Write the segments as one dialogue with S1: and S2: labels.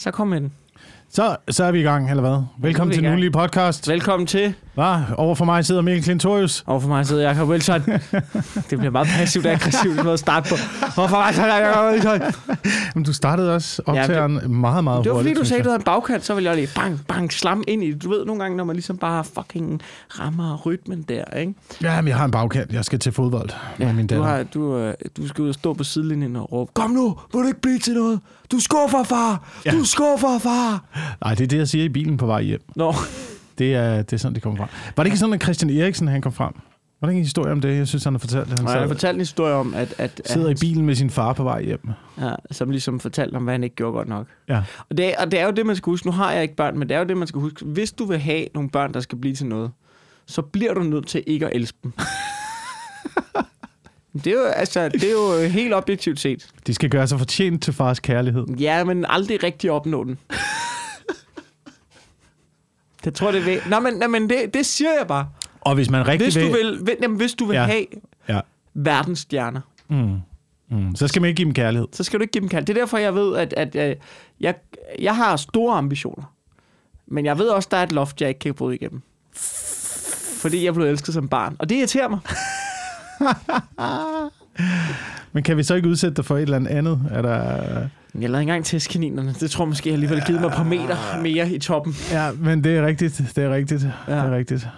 S1: Så kom med den.
S2: Så, så er vi i gang, eller hvad? Velkommen til. Nulige Podcast.
S1: Velkommen til.
S2: Hva? Over for mig sidder Mikkel Klintorius.
S1: Overfor mig sidder Jacob Wilson. det bliver meget passivt og aggressivt måde at starte på. Overfor mig sidder Jacob Wilson.
S2: Men du startede også optageren ja, meget, meget
S1: Det var fordi,
S2: hurtigt,
S1: du
S2: synes
S1: sagde,
S2: jeg.
S1: du havde en bagkant, så ville jeg lige bang, bang, slam ind i det. Du ved nogle gange, når man ligesom bare fucking rammer rytmen der, ikke?
S2: Ja, men jeg har en bagkant. Jeg skal til fodbold med min
S1: du,
S2: datter.
S1: har, du, øh, du skal ud og stå på sidelinjen og råbe, kom nu, må det ikke blive til noget. Du skuffer, far.
S2: Ja.
S1: Du skuffer, far.
S2: Nej, det er det, jeg siger i bilen på vej hjem.
S1: Nå,
S2: Det er, det er sådan, det kommer frem. Var det ikke sådan, at Christian Eriksen han kom frem? Var der ikke en historie om det? Jeg synes, han har fortalt det. Han
S1: og jeg har fortalt en historie om, at, at,
S2: sidder i
S1: at
S2: bilen med sin far på vej hjem.
S1: Ja, som ligesom fortalte om, hvad han ikke gjorde godt nok.
S2: Ja.
S1: Og det, er, og det er jo det, man skal huske. Nu har jeg ikke børn, men det er jo det, man skal huske. Hvis du vil have nogle børn, der skal blive til noget, så bliver du nødt til ikke at elske dem. det, er jo, altså, det er jo helt objektivt set.
S2: De skal gøre sig fortjent til fars kærlighed.
S1: Ja, men aldrig rigtig opnå den. Det tror det vil. Nå, men, nå, men det, det siger jeg bare.
S2: Og hvis man rigtig
S1: Hvis du
S2: vil...
S1: vil, jamen, hvis du vil
S2: Ja.
S1: have
S2: Ja.
S1: verdensstjerner,
S2: Mm. Mm. Så skal man ikke give dem kærlighed.
S1: så skal du ikke give dem kald. Det er derfor, jeg ved, at, at, at jeg, jeg har store ambitioner. Men jeg ved også, der er et loft, jeg ikke kan bryde igennem. Fordi jeg blev elsket som barn. Og det irriterer mig.
S2: Men kan vi så ikke udsætte dig for et eller andet andet? Er der...
S1: Jeg lavede ikke engang testkaninerne. Det tror jeg måske alligevel har givet mig et par meter mere i toppen.
S2: Ja, men det er rigtigt. Det er rigtigt. Ja.
S1: Ja.
S2: Det er rigtigt.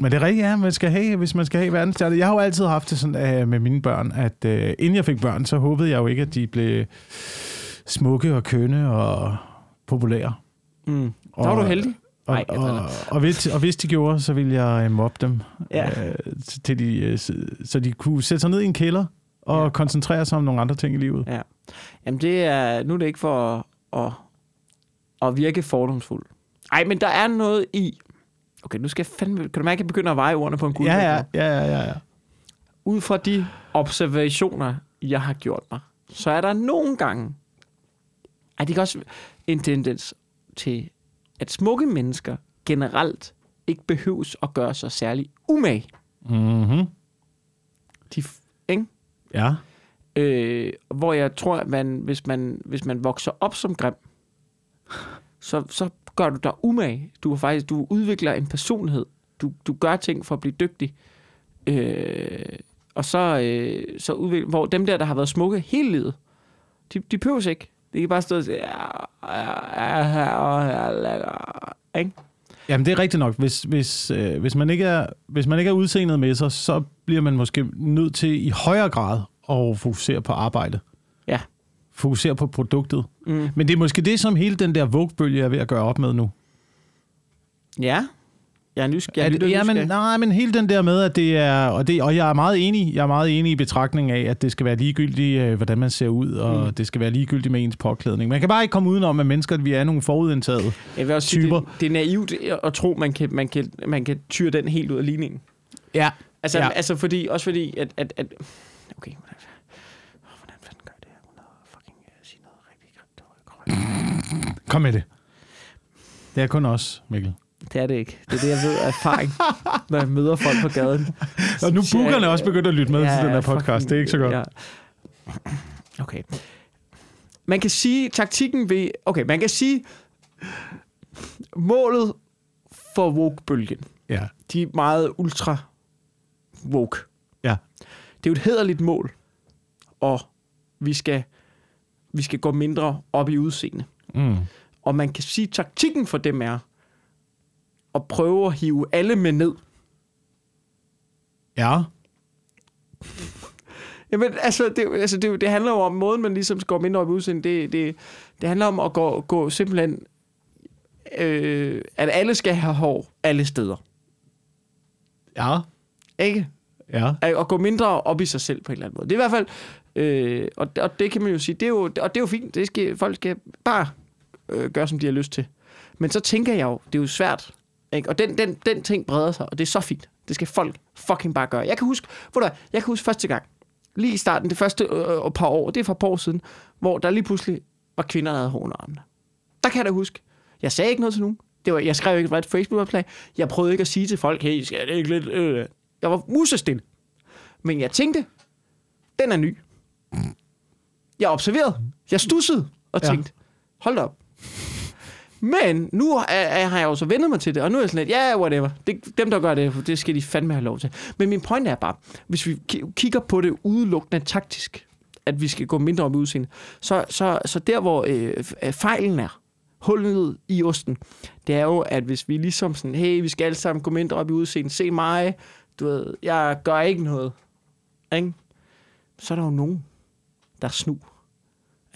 S2: Men det er rigtigt, ja, man skal have, hvis man skal have verdensstjerne. Jeg har jo altid haft det sådan uh, med mine børn, at uh, inden jeg fik børn, så håbede jeg jo ikke, at de blev smukke og kønne og populære.
S1: Mm.
S2: Og,
S1: Der var du heldig.
S2: Og,
S1: Nej, jeg
S2: og, og, og, hvis, og hvis de gjorde, så ville jeg uh, mobbe dem,
S1: Ja.
S2: øh, til de, øh, så, så de kunne sætte sig ned i en kælder og
S1: Ja.
S2: koncentrere sig om nogle andre ting i livet.
S1: Ja. Jamen, det er, nu er det ikke for at, at, at virke fordomsfuld. Ej, men der er noget i... Okay, nu skal jeg fandme... Kan du mærke, at jeg begynder at veje ordene på en guldvægt
S2: ja, ja, ja, ja, ja.
S1: ud fra de observationer, jeg har gjort mig, så er der nogle gange, at det kan også en tendens til, at smukke mennesker generelt ikke behøves at gøre sig særlig umage.
S2: Mm-hmm.
S1: De, ikke?
S2: Ja.
S1: Øh, hvor jeg tror, at man, hvis, man, hvis man vokser op som grim, så, så gør du dig umage. Du, er faktisk, du udvikler en personlighed. Du, du gør ting for at blive dygtig. Øh, og så, øh, så udvikler, hvor dem der, der har været smukke hele livet, de, de pøves ikke. De kan bare stå og sige, ja, ja, ja, ja, ja, lækker. Ikke?
S2: Jamen, det er rigtigt nok. Hvis, hvis, øh, hvis, man ikke er, hvis man ikke er udseendet med sig, så bliver man måske nødt til i højere grad at fokusere på arbejdet.
S1: Ja.
S2: Fokusere på produktet.
S1: Mm.
S2: Men det er måske det, som hele den der Vogue-bølge er ved at gøre op med nu.
S1: Ja. Jeg er nysgerrig.
S2: At,
S1: Jeg lytter
S2: ja, men,
S1: nysgerrig.
S2: nej, men hele den der med, at det er... Og, det, og jeg er meget enig jeg er meget enig i betragtningen af, at det skal være ligegyldigt, øh, hvordan man ser ud, og
S1: Mm.
S2: det skal være ligegyldigt med ens påklædning. Man kan bare ikke komme udenom, at mennesker, at vi er nogle forudindtaget.
S1: Jeg vil også sige,
S2: typer.
S1: det, det er naivt at tro, man kan, man kan, man kan tyre den helt ud af ligningen.
S2: Ja.
S1: Altså,
S2: Ja.
S1: altså fordi, også fordi, at... at, at okay, hvordan, hvordan fanden gør det her, uden at fucking uh, sige noget rigtig grimt?
S2: Kom med det. Det er kun os, Mikkel.
S1: Det er det ikke. Det er det, jeg ved af erfaring, når jeg møder folk på gaden.
S2: Og nu
S1: Så
S2: bookerne også begyndt at lytte med ja, til den her podcast. Det er ikke så godt.
S1: Ja. Okay. Man kan sige, taktikken ved... Okay, man kan sige, målet for woke-bølgen,
S2: Ja.
S1: de er meget ultra woke.
S2: Ja.
S1: Det er jo et hederligt mål, og vi skal, vi skal gå mindre op i udseende.
S2: Mm.
S1: Og man kan sige, at taktikken for dem er at prøve at hive alle med ned.
S2: Ja.
S1: Jamen, altså, det, altså det, det handler jo om måden, man ligesom går mindre op i udseende. Det, det, det handler om at gå, gå simpelthen... Øh, at alle skal have hår alle steder.
S2: Ja.
S1: Ikke?
S2: Ja.
S1: At, at gå mindre op i sig selv på en eller anden måde. Det er i hvert fald... Øh, og, og det kan man jo sige, det er jo, og det er jo fint. Det skal, folk skal bare øh, gøre, som de har lyst til. Men så tænker jeg jo, det er jo svært. Ikke? Og den, den, den ting breder sig, og det er så fint. Det skal folk fucking bare gøre. Jeg kan huske, hvor der, jeg kan huske første gang, lige i starten, det første øh, øh, par år, det er for et par år siden, hvor der lige pludselig var kvinder, der havde hår under. Der kan jeg da huske. Jeg sagde ikke noget til nogen. Det var, jeg skrev ikke et Facebook-opslag. Jeg prøvede ikke at sige til folk, hey, skal det ikke lidt... Øh. Jeg var musestille. Men jeg tænkte, den er ny. Jeg observerede. Jeg stussede og
S2: Ja.
S1: tænkte, hold da op. Men nu er, er, har jeg jo så vendet mig til det, og nu er jeg sådan lidt, ja, yeah, whatever. Det, dem, der gør det, det skal de fandme have lov til. Men min point er bare, hvis vi kigger på det udelukkende taktisk, at vi skal gå mindre op i udseende, så, så, så der, hvor øh, fejlen er, hullet i osten, det er jo, at hvis vi ligesom sådan, hey, vi skal alle sammen gå mindre op i udseende, se mig, du ved, jeg gør ikke noget, ikke? så er der jo nogen, der snu,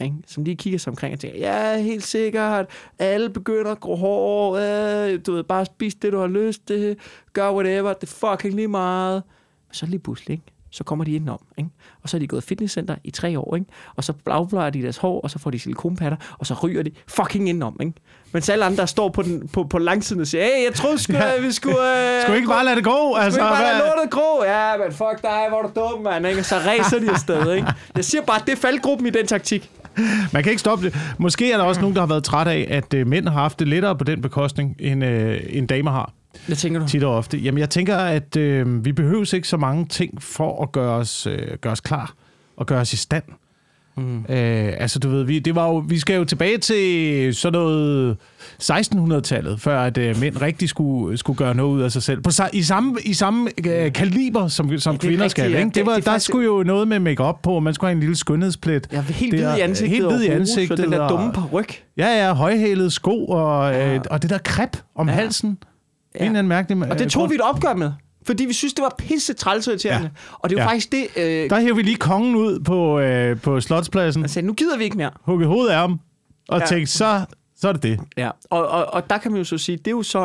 S1: ikke? som lige kigger sig omkring og tænker, ja, helt sikkert, alle begynder at gro hår, øh, du ved, bare spis det, du har lyst til, gør whatever, det er fucking lige meget. Men så lige pludselig, ikke? så kommer de indenom, ikke? og så er de gået i fitnesscenter i tre år, ikke? og så afblejer de deres hår, og så får de silikonpatter, og så ryger de fucking indenom. Ikke? Mens alle andre står på, den, på, på langsiden og siger, hey, jeg troede sgu,
S2: Ja.
S1: vi skulle... Øh,
S2: Skulle ikke bare lade det gå?
S1: Altså,
S2: Altså,
S1: ikke bare lade lortet grå? Ja, men fuck dig, hvor er du dum, mand. Ikke? Og så racer de afsted, ikke? Jeg siger bare, at det er faldgruppen i den taktik.
S2: Man kan ikke stoppe det. Måske er der også nogen, der har været træt af, at øh, mænd har haft det lettere på den bekostning, end, øh, end damer har.
S1: Hvad tænker du?
S2: Tit og ofte. Jamen, jeg tænker, at øh, vi behøves ikke så mange ting for at gøre os, øh, gøre os klar og gøre os i stand. Mm. Øh, altså, du ved, vi, det var jo, vi skal jo tilbage til sådan noget 1600-tallet, før at øh, mænd rigtig skulle, skulle gøre noget ud af sig selv. På, I samme, i samme øh, kaliber, som, som
S1: er
S2: kvinder skal.
S1: ja.
S2: Ikke?
S1: Det-
S2: Det var,
S1: det er
S2: der
S1: faktisk-
S2: skulle jo noget med makeup på, man skulle have en lille skønhedsplet.
S1: Er helt hvid i ansigtet.
S2: helt hvid i
S1: og
S2: ansigtet,
S1: Så den der
S2: og-
S1: dumme paryk.
S2: Ja, ja, højhælede sko og,
S1: Ja.
S2: øh, og det der krep om
S1: Ja.
S2: halsen.
S1: Ja.
S2: En eller anden mærkelig...
S1: Og det tog vi et opgør med. Fordi vi synes, det var pisse træls og irriterende. Og det er jo
S2: Ja.
S1: faktisk det... Øh,
S2: Der hæver vi lige kongen ud på, øh, på slotspladsen,
S1: altså, nu gider vi ikke mere.
S2: hugget hovedet af ham, og
S1: Ja.
S2: ja. tænkte, så, så er det det.
S1: Ja. Og, og, og der kan man jo så sige, det er jo så...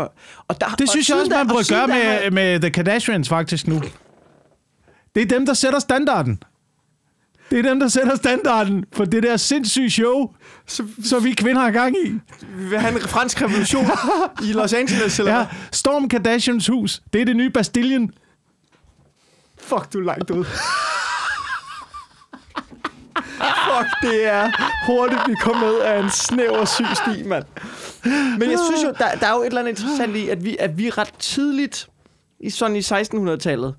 S1: Og der,
S2: Det
S1: og
S2: synes jeg også, man
S1: og
S2: burde
S1: siden
S2: gøre med,
S1: har-
S2: med The Kardashians faktisk nu. Det er dem, der sætter standarden. Det er dem, der sætter standarden for det der sindssyge show,
S1: Så,
S2: som vi kvinder har gang i.
S1: vi vil have en fransk revolution i Los Angeles, eller
S2: Ja. Storm Kardashians hus. Det er det nye Bastillen.
S1: Fuck, du er langt ud. Fuck, det er hurtigt, vi kommer med af en snæver syg sti, mand. Men jeg synes jo, der, der er jo et eller andet interessant i, at vi, at vi ret tidligt, i sådan i 1600-tallet,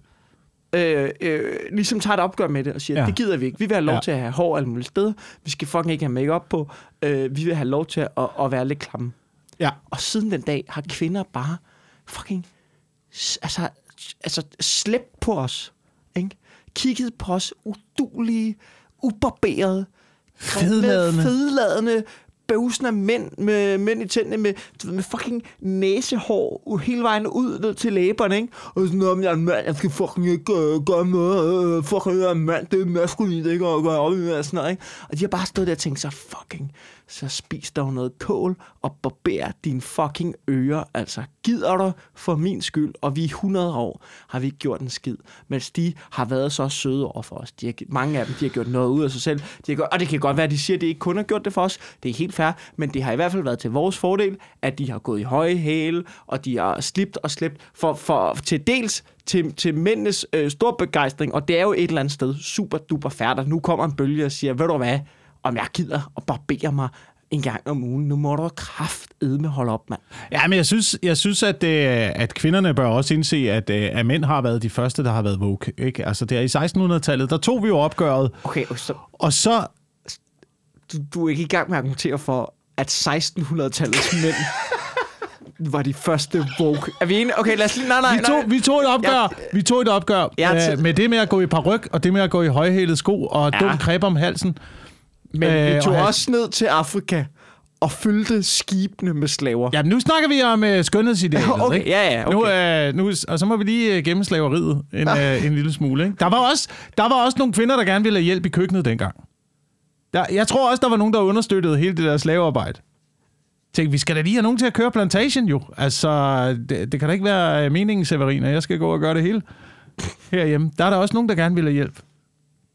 S1: øh, øh, ligesom tager et opgør med det og siger, ja. Det gider vi ikke. Vi vil have lov ja. Til at have hår alle mulige steder. Vi skal fucking ikke have makeup på. Øh, vi vil have lov til at, at være lidt klamme.
S2: Ja.
S1: Og siden den dag har kvinder bare fucking altså, altså slæbt på os. Ikke? Kigget på os udulige, ubarberede,
S2: Fedladende.
S1: fedladende bøvsende mænd med mænd i tændene med, med fucking næsehår hele vejen ud ned til læberne, ikke? Og sådan noget, jeg er en mand, jeg skal fucking ikke øh, gøre noget, øh, fucking jeg er en mand, det er maskulint, ikke? Og gøre op i sådan noget, ikke? Og de har bare stået der og tænkt sig, fucking, så spis dog noget kål og barber dine fucking ører, altså. Gider du for min skyld, og vi i 100 år har vi ikke gjort en skid, mens de har været så søde over for os. De har, mange af dem, de har gjort noget ud af sig selv. De har gjort, og det kan godt være, at de siger, at de ikke kun har gjort det for os. Det er helt fair, men det har i hvert fald været til vores fordel, at de har gået i høje hæle, og de har slipt og slæbt for, for til dels til, til mændenes øh, stor begejstring, og det er jo et eller andet sted super duper færdigt. Nu kommer en bølge og siger, ved du hvad, om jeg gider at barbere mig en gang om ugen. Nu må du kraftedme holde op, mand.
S2: Ja, men jeg synes, jeg synes at, øh, at kvinderne bør også indse, at, øh, at mænd har været de første, der har været woke. Ikke? Altså, der i 1600-tallet, der tog vi jo opgøret,
S1: Okay, og så,
S2: og så...
S1: du, du er ikke i gang med at argumentere for, at 1600-tallets mænd var de første woke. Er vi enige? Okay, lad os lige... Nej, nej,
S2: Vi tog,
S1: nej.
S2: vi tog et opgør,
S1: Ja.
S2: vi tog et opgør
S1: Ja,
S2: øh, med det med at gå i paryk, og det med at gå i højhælede sko, og
S1: Ja.
S2: dum kreb om halsen.
S1: Men vi
S2: Øh,
S1: tog
S2: og han-
S1: også ned til Afrika og fyldte skibene med slaver.
S2: Ja, nu snakker vi om uh, skønhedsidealet,
S1: Okay,
S2: ikke?
S1: ja, ja, okay.
S2: Nu, uh, nu, og så må vi lige uh, gemme slaveriet en, uh, en lille smule. Ikke? Der, var også, der var også nogle kvinder, der gerne ville have hjælp i køkkenet dengang. Der, jeg tror også, der var nogen, der understøttede hele det der slavearbejde. Tænkte, vi skal da lige have nogen til at køre plantation, jo. Altså, det, det kan da ikke være øh, meningen, Severin, at jeg skal gå og gøre det hele herhjemme. Der er der også nogen, der gerne vil have hjælp.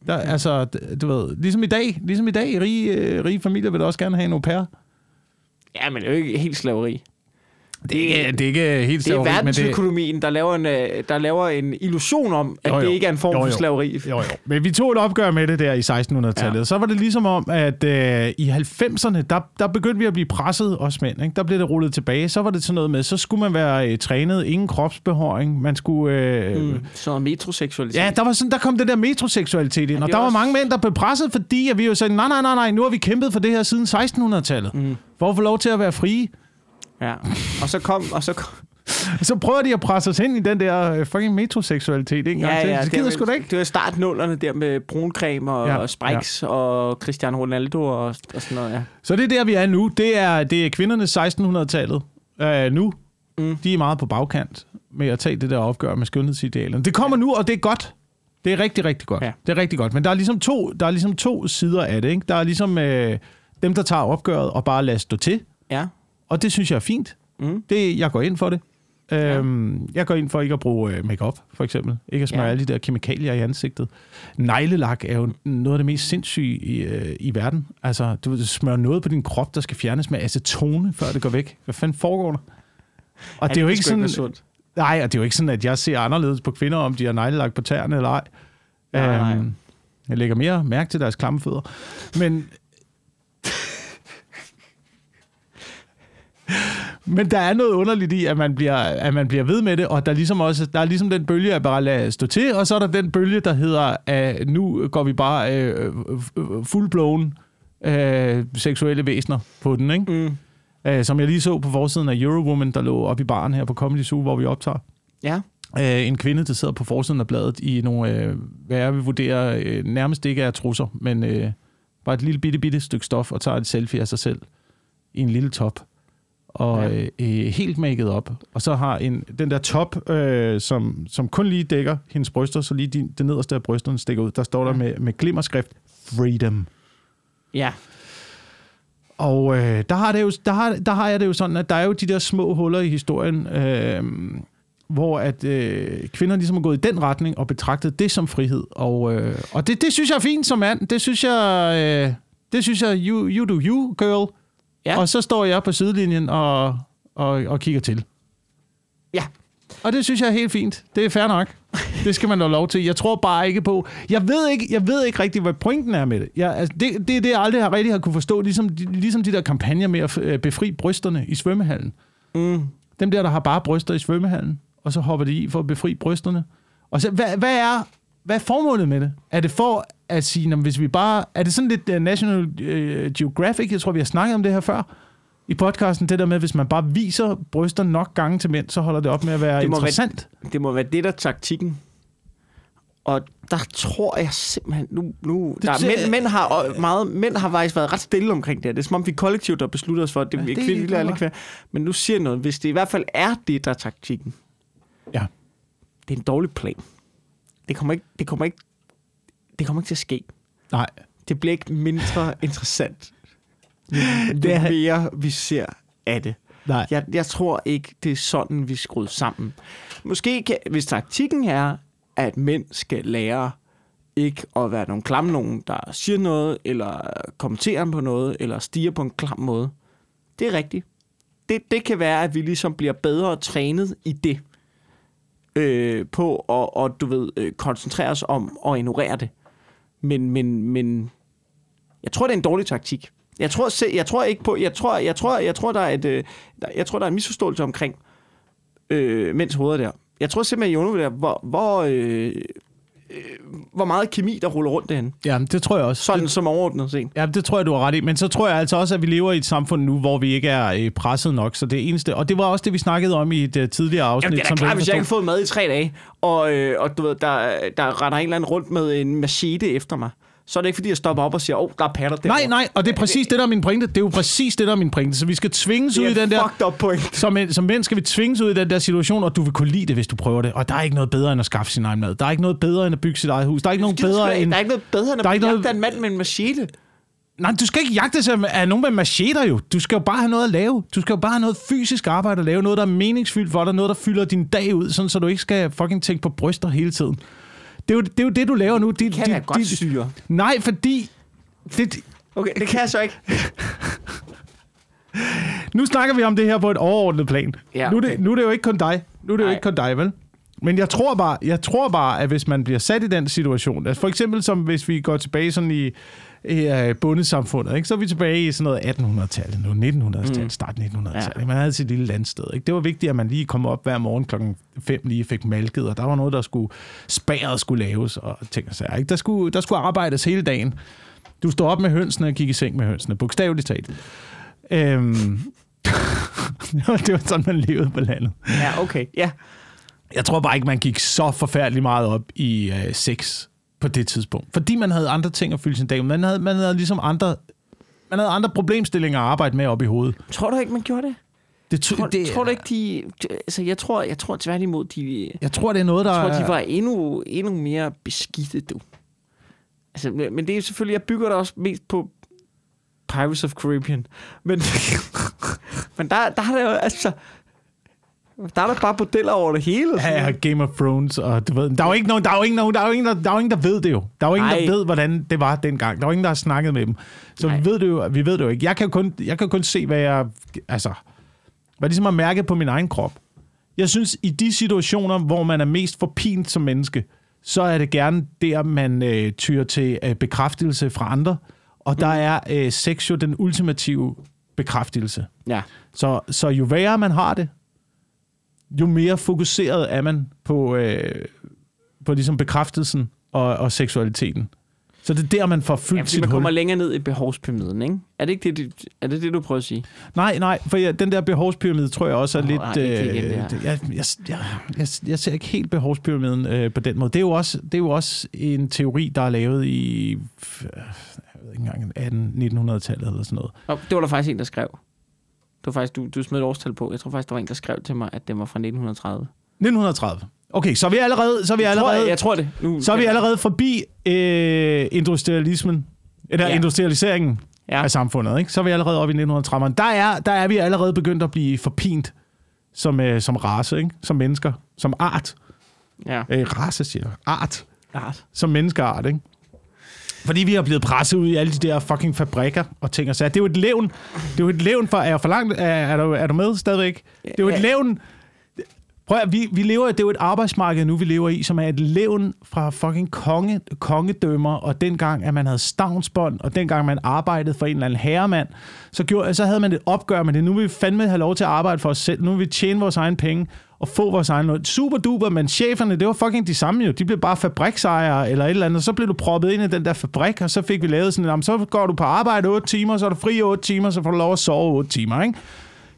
S2: Der, altså, du ved, ligesom i dag, ligesom i dag, rige, øh, rige familier vil også gerne have en au pair.
S1: Ja, men det er jo ikke helt slaveri.
S2: Det er ikke, det er ikke helt
S1: Det er
S2: slaveri, det-
S1: verdensøkonomien, der laver en, øh, der laver en illusion om, at
S2: Jo, jo.
S1: det ikke er en form
S2: Jo,
S1: for
S2: jo.
S1: slaveri.
S2: Jo, jo. Men vi tog et opgør med det der i 1600-tallet.
S1: Ja.
S2: Så var det ligesom om, at øh, i 90'erne, der, der begyndte vi at blive presset, os mænd. Ikke? Der blev det rullet tilbage. Så var det sådan noget med, så skulle man være øh, trænet, ingen kropsbehøring. Man skulle... Øh, mm.
S1: Så metroseksualitet.
S2: Ja, der, var sådan, der kom det der metroseksualitet ind, og der
S1: er
S2: var
S1: også-
S2: mange mænd, der blev presset, fordi at vi jo sagde, nej, nej, nej, nej, nu har vi kæmpet for det her siden 1600-tallet. Mm. For at få lov til at være frie.
S1: Ja. Og så kom, og så kom,
S2: Så prøver de at presse os ind i den der øh, fucking metroseksualitet, ikke?
S1: ja, ja,
S2: det gider sgu da ikke.
S1: Det var startnullerne der med bruncreme og,
S2: Ja,
S1: ja, og Spikes ja. og Cristiano Ronaldo og, og sådan noget, ja.
S2: Så det er der, vi er nu. Det er, det er kvindernes 1600-tallet. Uh, nu,
S1: Mm.
S2: de er meget på bagkant med at tage det der opgør med skønhedsidealerne. Det kommer nu, og det er godt. Det er rigtig, rigtig godt.
S1: Ja.
S2: Det er rigtig godt. Men der er ligesom to, der er ligesom to sider af det. Ikke? Der er ligesom øh, dem, der tager opgøret og bare lader stå til.
S1: Ja.
S2: Og det synes jeg er fint.
S1: Mm.
S2: Det, jeg går ind for det. Øhm, jeg går ind for ikke at bruge øh, makeup for eksempel. Ikke at smøre
S1: Ja.
S2: alle de der kemikalier i ansigtet. Neglelak er jo noget af det mest sindssyge i, øh, i verden. Altså, du smører noget på din krop, der skal fjernes med acetone, før det går væk. Hvad fanden foregår der? Og det er jo ikke sådan...
S1: sundt.
S2: Nej, og det er jo ikke sådan, at jeg ser anderledes på kvinder, om de har neglelak på tæerne eller ej.
S1: Nej, nej.
S2: Øhm, jeg lægger mere mærke til deres klamme fødder. Men... Men der er noget underligt i, at man bliver, at man bliver ved med det, og der er ligesom også der er ligesom den bølge, at bare lade stå til, og så er der den bølge, der hedder, at nu går vi bare øh, fuldblown øh, seksuelle væsener på den, ikke?
S1: Mm.
S2: Øh, som jeg lige så på forsiden af Eurowoman, der lå oppe i baren her på Comedy Zoo, hvor vi optager.
S1: Ja.
S2: Øh, en kvinde, der sidder på forsiden af bladet i nogle, øh, hvad jeg vil vurdere, øh, nærmest ikke er trusser, men øh, bare et lille bitte, bitte stykke stof, og tager et selfie af sig selv i en lille top. Og
S1: Ja.
S2: øh, øh, helt maked op. Og så har en, den der top, øh, som, som kun lige dækker hendes bryster, så lige de, det nederste af brysterne stikker ud. Der står der
S1: Ja.
S2: med, med glimmerskrift, freedom.
S1: Ja.
S2: Og øh, der, har det jo, der, har, der har jeg det jo sådan, at der er jo de der små huller i historien, øh, hvor at øh, kvinder ligesom er gået i den retning og betragtet det som frihed. Og, øh, og det, det synes jeg er fint som mand. Det synes jeg, øh, det synes jeg you, you do you, girl.
S1: Ja.
S2: Og så står jeg på sidelinjen og, og, og kigger til.
S1: Ja.
S2: Og det synes jeg er helt fint. Det er fair nok. Det skal man da lov til. Jeg tror bare ikke på... Jeg ved ikke, jeg ved ikke rigtig, hvad pointen er med det. Jeg, altså, det, det er det, jeg aldrig har rigtig har kunne forstå. Ligesom, ligesom de der kampagner med at øh, befri brysterne i svømmehallen.
S1: Mm.
S2: Dem der, der har bare bryster i svømmehallen, og så hopper de i for at befri brysterne. Og så, hvad, hvad, er, hvad er formålet med det? Er det for at sige, når, hvis vi bare... Er det sådan lidt uh, National uh, Geographic? Jeg tror, vi har snakket om det her før i podcasten. Det der med, hvis man bare viser bryster nok gange til mænd, så holder det op med at være
S1: Det må være-
S2: interessant.
S1: Det må være det, der er taktikken. Og der tror jeg simpelthen... Nu, nu der,
S2: ser-
S1: mænd, mænd, har, meget, mænd har faktisk været ret stille omkring det her. Det er som om, vi kollektivt har besluttet os for, at det,
S2: Ja, det
S1: det
S2: er
S1: kvinde,
S2: helt
S1: eller kvinder. Men nu siger jeg noget. Hvis det i hvert fald er det, der er taktikken.
S2: Ja.
S1: Det er en dårlig plan. Det kommer ikke, det kommer ikke, det kommer ikke til at ske.
S2: Nej.
S1: Det bliver ikke mindre interessant. Jo
S2: Det er-
S1: mere vi ser af det.
S2: Nej.
S1: Jeg, jeg tror ikke, det er sådan, vi er skruet sammen. Måske, kan, hvis taktikken er, at mænd skal lære ikke at være nogle klamme nogen, der siger noget, eller kommenterer på noget, eller stiger på en klam måde. Det er rigtigt. Det, det kan være, at vi ligesom bliver bedre trænet i det. Øh, på at og, du ved, øh, koncentrere os om at ignorere det. Men, men, men jeg tror, det er en dårlig taktik. Jeg tror, se, jeg tror ikke på, jeg tror, jeg tror, jeg tror, der er et, øh, der, jeg tror, der er en misforståelse omkring øh, mænds hoveder der. Jeg tror simpelthen, I undervurderer, hvor, hvor, øh, hvor meget kemi, der ruller rundt derhen.
S2: Ja, det tror jeg også.
S1: Sådan
S2: Det,
S1: som overordnet set.
S2: ja, det tror jeg, du har ret i. Men så tror jeg altså også, at vi lever i et samfund nu, hvor vi ikke er øh, presset nok. Så det eneste... Og det var også det, vi snakkede om i et tidligere afsnit.
S1: Jamen, det er
S2: som
S1: klart, hvis jeg ikke har fået mad i tre dage, og, øh, og du ved, der, der render en eller anden rundt med en machete efter mig, så er det ikke, fordi jeg stopper op og siger, åh, oh, der er patter der.
S2: Nej, nej, og det er præcis det, der er min pointe. Det er jo præcis det, der er min pointe. Så vi skal tvinges ud i den der...
S1: up point.
S2: Som, som mænd skal vi tvinges ud i den der situation, og du vil kunne lide det, hvis du prøver det. Og der er ikke noget bedre, end at skaffe sin egen mad. Der er ikke noget bedre, end at bygge sit eget hus. Der er ikke noget bedre, end...
S1: Der er ikke noget bedre, end at
S2: ikke noget-
S1: jagte en mand med en machete.
S2: Nej, du skal ikke jagte sig af nogen med macheter jo. Du skal jo bare have noget at lave. Du skal jo bare have noget fysisk arbejde at lave. Noget, der er meningsfyldt for dig. Noget, der fylder din dag ud, sådan, så du ikke skal fucking tænke på bryster hele tiden. Det er jo det, er jo det du laver nu. De,
S1: Kan jeg godt syre.
S2: Nej, fordi... Det,
S1: Okay, det kan jeg så ikke.
S2: nu snakker vi om det her på et overordnet plan.
S1: Ja,
S2: nu, er det,
S1: okay.
S2: nu er det jo ikke kun dig. Nu er det jo
S1: Nej.
S2: ikke kun dig, vel? Men jeg tror, bare, jeg tror bare, at hvis man bliver sat i den situation, altså for eksempel som hvis vi går tilbage sådan i, uh, bundesamfundet, ikke? så er vi tilbage i sådan noget 1800-tallet, nu 1900-tallet, mm. start 1900-tallet.
S1: Ja.
S2: Man havde sit lille landsted. Ikke? Det var vigtigt, at man lige kom op hver morgen klokken 5 lige fik malket, og der var noget, der skulle spæret skulle laves, og ting og sager. Ikke? Der, skulle, der skulle arbejdes hele dagen. Du stod op med hønsene og gik i seng med hønsene, bogstaveligt talt. Øhm, det var sådan, man levede på landet.
S1: Ja, okay. Ja.
S2: Jeg tror bare ikke, man gik så forfærdeligt meget op i øh, sex på det tidspunkt. Fordi man havde andre ting at fylde sin dag med. Man havde, man havde ligesom andre, man havde andre problemstillinger at arbejde med op i hovedet.
S1: Tror du ikke, man gjorde det?
S2: Det,
S1: Tror, det, tror du ikke, de... Altså, jeg tror, jeg tror tværtimod, de...
S2: Jeg tror, det er noget, der...
S1: Jeg tror, de var endnu, endnu mere beskidte, du. Altså, men det er selvfølgelig... Jeg bygger det også mest på Pirates of Caribbean. Men, men der, der er det jo... Altså, der er der bare modeller over det hele.
S2: Ja, ja, Game of Thrones, og du ved, der er jo ikke nogen, der er jo ikke nogen, der er jo ingen, der, der, er jo ingen, der ved det jo. Der er jo ingen,
S1: Ej.
S2: der ved, hvordan det var dengang. Der er jo ingen, der har snakket med dem. Så
S1: Nej.
S2: vi ved det jo, vi ved det jo ikke. Jeg kan kun, jeg kan kun se, hvad jeg, altså, hvad ligesom har mærket på min egen krop. Jeg synes, i de situationer, hvor man er mest forpint som menneske, så er det gerne der, man øh, tyrer til øh, bekræftelse fra andre. Og der er øh, sex jo den ultimative bekræftelse.
S1: Ja.
S2: Så, så jo værre man har det, jo mere fokuseret er man på, øh, på ligesom bekræftelsen og, og seksualiteten. Så det er der, man får fyldt
S1: ja
S2: sit
S1: man
S2: hul.
S1: kommer længere ned i behovspyramiden, ikke? Er det ikke det, er det, det du prøver at sige?
S2: Nej, nej, for jeg, den der behovspyramide tror jeg også er
S1: Åh,
S2: lidt...
S1: nej, igen, det
S2: det- jeg, jeg, jeg, jeg, jeg ser ikke helt behovspyramiden øh, på den måde. Det er, jo også, det er jo også en teori, der er lavet i øh, jeg ved ikke engang 1800-1900-tallet eller sådan noget.
S1: Oh, det var der faktisk en, der skrev. Det var faktisk, du, du smed et årstal på. Jeg tror faktisk, der var en, der skrev til mig, at den var fra 1930.
S2: 1930. Okay, så er vi allerede, så er vi
S1: Jeg tror,
S2: allerede,
S1: jeg, jeg tror det. Nu,
S2: så er vi allerede forbi øh, industrialismen, eller
S1: Ja.
S2: industrialiseringen
S1: ja.
S2: af samfundet. Ikke? Så er vi allerede oppe i 1930'erne. Der er, der er vi allerede begyndt at blive forpint som, øh, som race, ikke? som mennesker, som art.
S1: Ja.
S2: Øh, race, siger jeg. Art.
S1: Art.
S2: Som menneskeart, ikke? Fordi vi har blevet presset ud i alle de der fucking fabrikker og ting og sager. Det er jo et levn. Det er jo et levn for... Er, jeg for langt, er, er, du, er du med stadigvæk? Det er jo et levn... Prøv at, vi, vi lever, det er jo et arbejdsmarked nu, vi lever i, som er et levn fra fucking konge, kongedømmer, og dengang, at man havde stavnsbånd, og dengang man arbejdede for en eller anden herremand, så, gjorde, så havde man et opgør med det. Nu vil vi fandme have lov til at arbejde for os selv. Nu vil vi tjene vores egen penge og få vores egen løn. Super duper, men cheferne, det var fucking de samme jo. De blev bare fabriksejere eller et eller andet, og så blev du proppet ind i den der fabrik, og så fik vi lavet sådan, "Jamen, så går du på arbejde 8 timer, så er du fri 8 timer, så får du lov at sove 8 timer, ikke?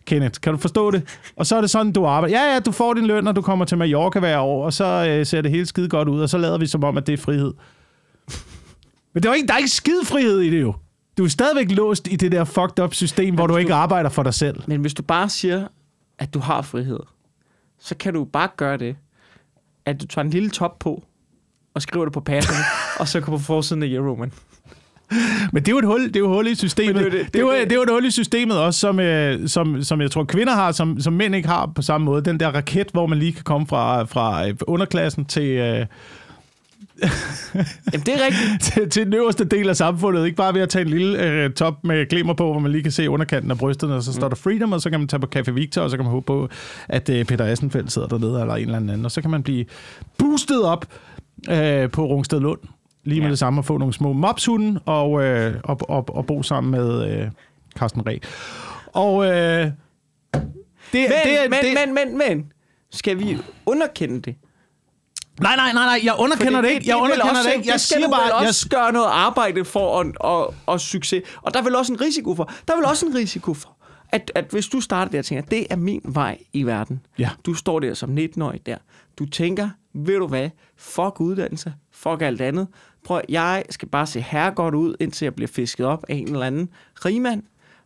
S2: Kenneth, kan du forstå det? Og så er det sådan, du arbejder. Ja, ja, du får din løn, når du kommer til Mallorca hver år, og så øh, ser det hele skide godt ud, og så lader vi som om, at det er frihed. Men det er jo ikke, der er ikke skide frihed i det jo. Du er stadigvæk låst i det der fucked up system, hvor
S1: hvis
S2: du ikke
S1: du-
S2: arbejder for dig selv.
S1: Men hvis du bare siger, at du har frihed, så kan du bare gøre det, at du tager en lille top på, og skriver det på passen, og så kommer på forsiden af Euroman.
S2: Men det er jo et hul, det er jo et hul i systemet.
S1: Men
S2: Det,
S1: det er
S2: det,
S1: det-
S2: jo,
S1: det jo
S2: et hul i systemet også, som, øh, som, som jeg tror kvinder har, som, som mænd ikke har på samme måde. Den der raket, hvor man lige kan komme fra, fra øh, underklassen til, øh,
S1: Jamen, det er rigtigt.
S2: til, til den øverste del af samfundet. Ikke bare ved at tage en lille øh, top med glimmer på, hvor man lige kan se underkanten af brysterne, og så står der Freedom, og så kan man tage på Café Victor, og så kan man håbe på, at øh, Peter Assenfeldt sidder dernede, eller en eller anden, og så kan man blive boostet op øh, på Rungsted Lund, lige med
S1: Ja.
S2: det samme, og få nogle små mopshunde, og, øh, og, og, og bo sammen med øh, Carsten Reh. Og øh, det,
S1: Men,
S2: det,
S1: men,
S2: det,
S1: men, men, men, skal vi underkende det?
S2: Nej, nej, nej, nej, jeg underkender det, ikke. Jeg
S1: er
S2: underkender det ikke. Jeg
S1: det
S2: siger bare, jeg,
S1: også gøre noget arbejde for at, at, at succes. Og der er vel også en risiko for. Der er vel også en risiko for, at, at hvis du starter der og tænker, det er min vej i verden.
S2: Ja.
S1: Du står der som 19-årig der. Du tænker, ved du hvad, fuck uddannelse, fuck alt andet. Prøv, jeg skal bare se her godt ud, indtil jeg bliver fisket op af en eller anden rigmand.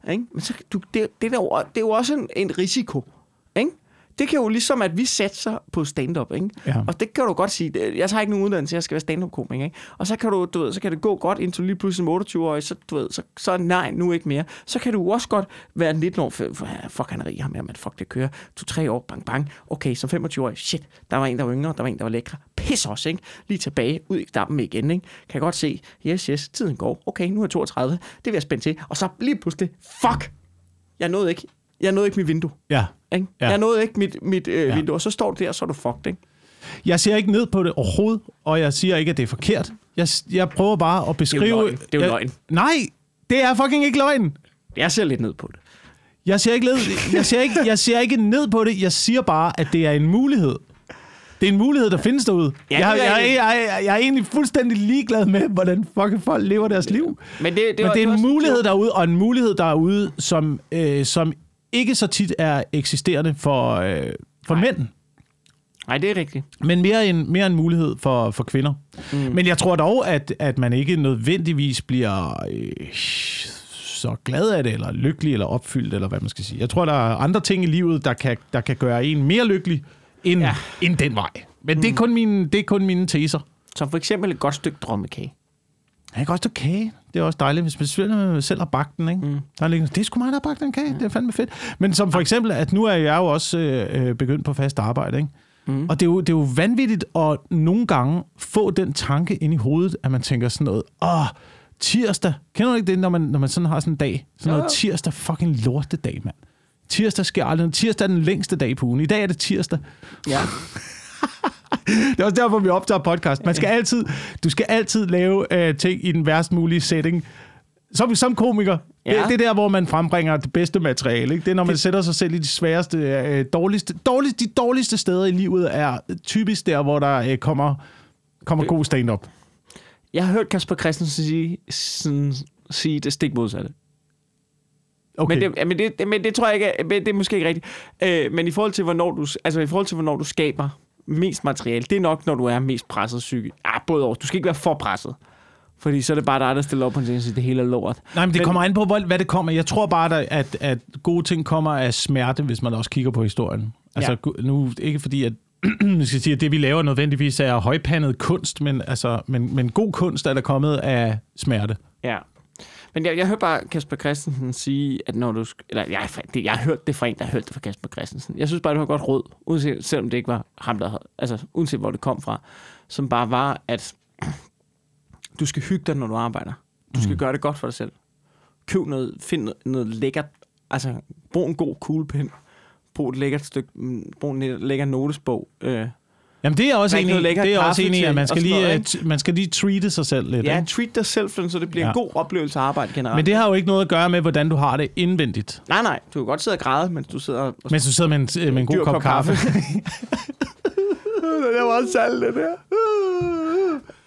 S1: Ikke? Men så, du, det, det, der, det er jo også en, en risiko. Det kan jo ligesom, at vi satser på stand-up, ikke?
S2: Ja.
S1: Og det kan du godt sige. Jeg tager ikke nogen uddannelse, jeg skal være stand-up-komiker, ikke? Og så kan, du, du ved, så kan det gå godt, indtil lige pludselig som 28-årig, så, du ved, så, så nej, nu ikke mere. Så kan du også godt være 19 år, fuck, han er rig, ham her, men fuck, det kører. To-tre år, bang, bang. Okay, som 25-årig, shit, der var en, der var yngre, der var en, der var lækre. Pis også, ikke? Lige tilbage, ud i dampen igen, ikke? Kan jeg godt se, yes, yes, tiden går. Okay, nu er jeg 32, det vil jeg spænde til. Og så lige pludselig, fuck, jeg nåede ikke, jeg nåede ikke mit vindue.
S2: ja.
S1: Ikke?
S2: Ja.
S1: Jeg nåede ikke mit, mit øh,
S2: Ja.
S1: vindue, og så står du der, og så er du fucked, ikke?
S2: Jeg ser ikke ned på det overhovedet, og jeg siger ikke, at det er forkert. Jeg, jeg prøver bare at beskrive...
S1: løgn. Det er jo
S2: jeg,
S1: løgn.
S2: Nej, det er fucking ikke løgn.
S1: Jeg ser lidt ned på det.
S2: Jeg ser, ikke ned, jeg, ser ikke, jeg ser ikke ned på det. Jeg siger bare, at det er en mulighed. Det er en mulighed, der findes derude.
S1: Ja,
S2: jeg,
S1: det er
S2: jeg, jeg, jeg, jeg er egentlig fuldstændig ligeglad med, hvordan fucking folk lever deres liv.
S1: Men det, det,
S2: Men
S1: var-
S2: det er en mulighed derude, og en mulighed derude, som, øh, som ikke så tit er eksisterende for, øh, for mænd,
S1: Nej, det er rigtigt.
S2: men mere en, mere en mulighed for, for kvinder. Mm. Men jeg tror dog, at, at man ikke nødvendigvis bliver øh, så glad af det, eller lykkelig, eller opfyldt, eller hvad man skal sige. Jeg tror, der er andre ting i livet, der kan, der kan gøre en mere lykkelig, end, ja.
S1: Ja.
S2: end den vej. Men mm. det, er kun mine, det er kun mine teser.
S1: Som for eksempel et godt stykke drømmekage.
S2: Jeg kan også stå kage. Det er også dejligt, hvis man selv, selv har bagt den. Ikke? Mm. Der er lige, det er sgu mig, der har bagt den kage. Det er fandme fedt. Men som for eksempel, at nu er jeg jo også øh, øh, begyndt på fast arbejde. Ikke? Mm. Og det er, jo, det er jo vanvittigt at nogle gange få den tanke ind i hovedet, at man tænker sådan noget, åh, tirsdag. Kender du ikke det, når man, når man sådan har sådan en dag? Sådan
S1: Jo,
S2: noget tirsdag fucking lortedag, mand. Tirsdag sker aldrig. Tirsdag er den længste dag på ugen. I dag er det tirsdag.
S1: Ja.
S2: Det er også derfor, vi optager podcast. Man skal altid, du skal altid lave øh, ting i den værst mulige setting. Som, som komiker. Ja. Det, det er der, hvor man frembringer det bedste materiale. Ikke? Det er, når man det... sætter sig selv i de sværeste, øh, dårligste, dårligste, de dårligste steder i livet, er typisk der, hvor der øh, kommer, kommer god stand-up.
S1: Jeg har hørt Kasper Christensen sige, sådan, sige det stik modsatte.
S2: Okay.
S1: Men, det, men, det, men det tror jeg ikke, er- det er måske ikke rigtigt. Øh, men i forhold til, hvornår du, altså i forhold til, hvornår du skaber mest materiale, det er nok, når du er mest presset psykisk. Ah, både over. Du skal ikke være for presset. Fordi så er det bare dig, der stiller op på en ting og siger, det hele er lort.
S2: Nej, men det
S1: Men-
S2: kommer an på, hvad det kommer. Jeg tror bare, at, at gode ting kommer af smerte, hvis man også kigger på historien. Altså, ja. nu ikke fordi, at jeg skal sige, at det, vi laver nødvendigvis er højpandet kunst, men, altså, men, men god kunst er der kommet af smerte.
S1: Ja. Men jeg, jeg hørte bare Kasper Christensen sige, at når du... Eller jeg, det, jeg har hørt det fra en, der har hørt det fra Kasper Christensen. Jeg synes bare, det var godt råd, uanset, selvom det ikke var ham, der havde... Altså, uanset hvor det kom fra. Som bare var, at du skal hygge dig, når du arbejder. Du skal mm. gøre det godt for dig selv. Køb noget, find noget, noget lækkert. Altså, brug en god kuglepen. Brug et lækkert stykke... mm, Brug en lækker notesbog. Øh,
S2: Jamen, det er også enig Det er også enig at man skal, lige,
S1: noget,
S2: øh, man skal lige treate sig selv lidt.
S1: ja,
S2: ikke?
S1: treat dig selv, så det bliver
S2: Ja.
S1: en god oplevelse at arbejde generelt.
S2: Men det har jo ikke noget at gøre med, hvordan du har det indvendigt.
S1: Nej, nej. Du kan godt sidde og græde, mens du sidder og
S2: Mens du sidder med en, øh, med en god kop,
S1: kop
S2: kaffe.
S1: kaffe. det var salt, det der.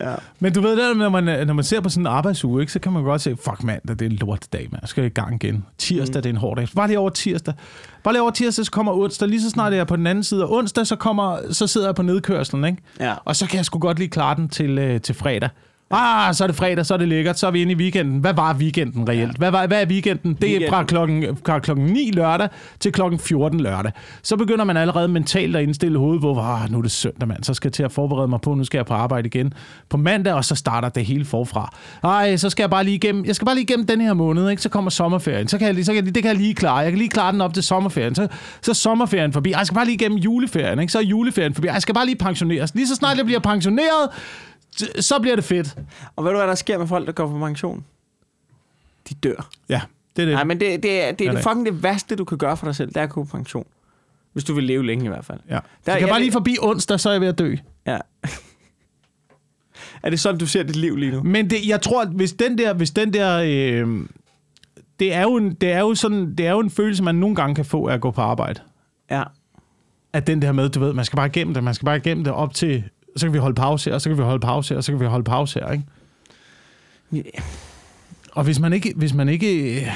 S1: Ja.
S2: Men du ved, det, når man, når man ser på sådan en arbejdsuge, ikke, så kan man godt se, fuck mand, det er en lortedag, man. Jeg skal i gang igen. Tirsdag, mm. det er en hård dag. Bare lige over tirsdag. Bare lige over tirsdag, så kommer onsdag. Lige så snart jeg er på den anden side af onsdag, så, kommer, så sidder jeg på nedkørslen, ikke?
S1: Ja.
S2: Og så kan jeg sgu godt lige klare den til, øh, til fredag. Ah, så er det fredag, så er det lækkert, så er vi inde i weekenden. Hvad var weekenden reelt? Ja. Hvad, var, hvad er weekenden? Det er fra klokken, fra klokken 9 lørdag til klokken 14 lørdag. Så begynder man allerede mentalt at indstille hovedet på, ah, nu er det søndag, mand. Så skal jeg til at forberede mig på, nu skal jeg på arbejde igen på mandag, og så starter det hele forfra. Ej, så skal jeg bare lige igennem, jeg skal bare lige igennem den her måned, ikke? så kommer sommerferien. Så kan jeg, så kan jeg, det kan jeg lige klare. Jeg kan lige klare den op til sommerferien. Så, så er sommerferien forbi. Ej, jeg skal bare lige igennem juleferien. Ikke? Så er juleferien forbi. Ej, jeg skal bare lige pensioneres. Lige så snart jeg bliver pensioneret, så- så bliver det fedt.
S1: Og ved du, hvad der sker med folk, der går på pension? De dør.
S2: Ja, det er det.
S1: Nej, men det, det, er, det er
S2: det
S1: fucking det værste, du kan gøre for dig selv, det er at gå på pension. Hvis du vil leve længe i hvert fald.
S2: Ja.
S1: Der-
S2: jeg kan
S1: jeg
S2: bare lige forbi onsdag, så er jeg ved at dø.
S1: Ja. er det sådan, du ser dit liv lige nu?
S2: Men det, jeg tror, at hvis den der... Hvis den der øh, det, er jo en, det, er jo sådan, det er jo en følelse, man nogle gange kan få af at gå på arbejde.
S1: Ja.
S2: At den der med, du ved, man skal bare igennem det, man skal bare igennem det op til... Så kan vi holde pause her, og så kan vi holde pause her, og så kan vi holde pause her, ikke?
S1: Ja.
S2: Og hvis man ikke, hvis man ikke,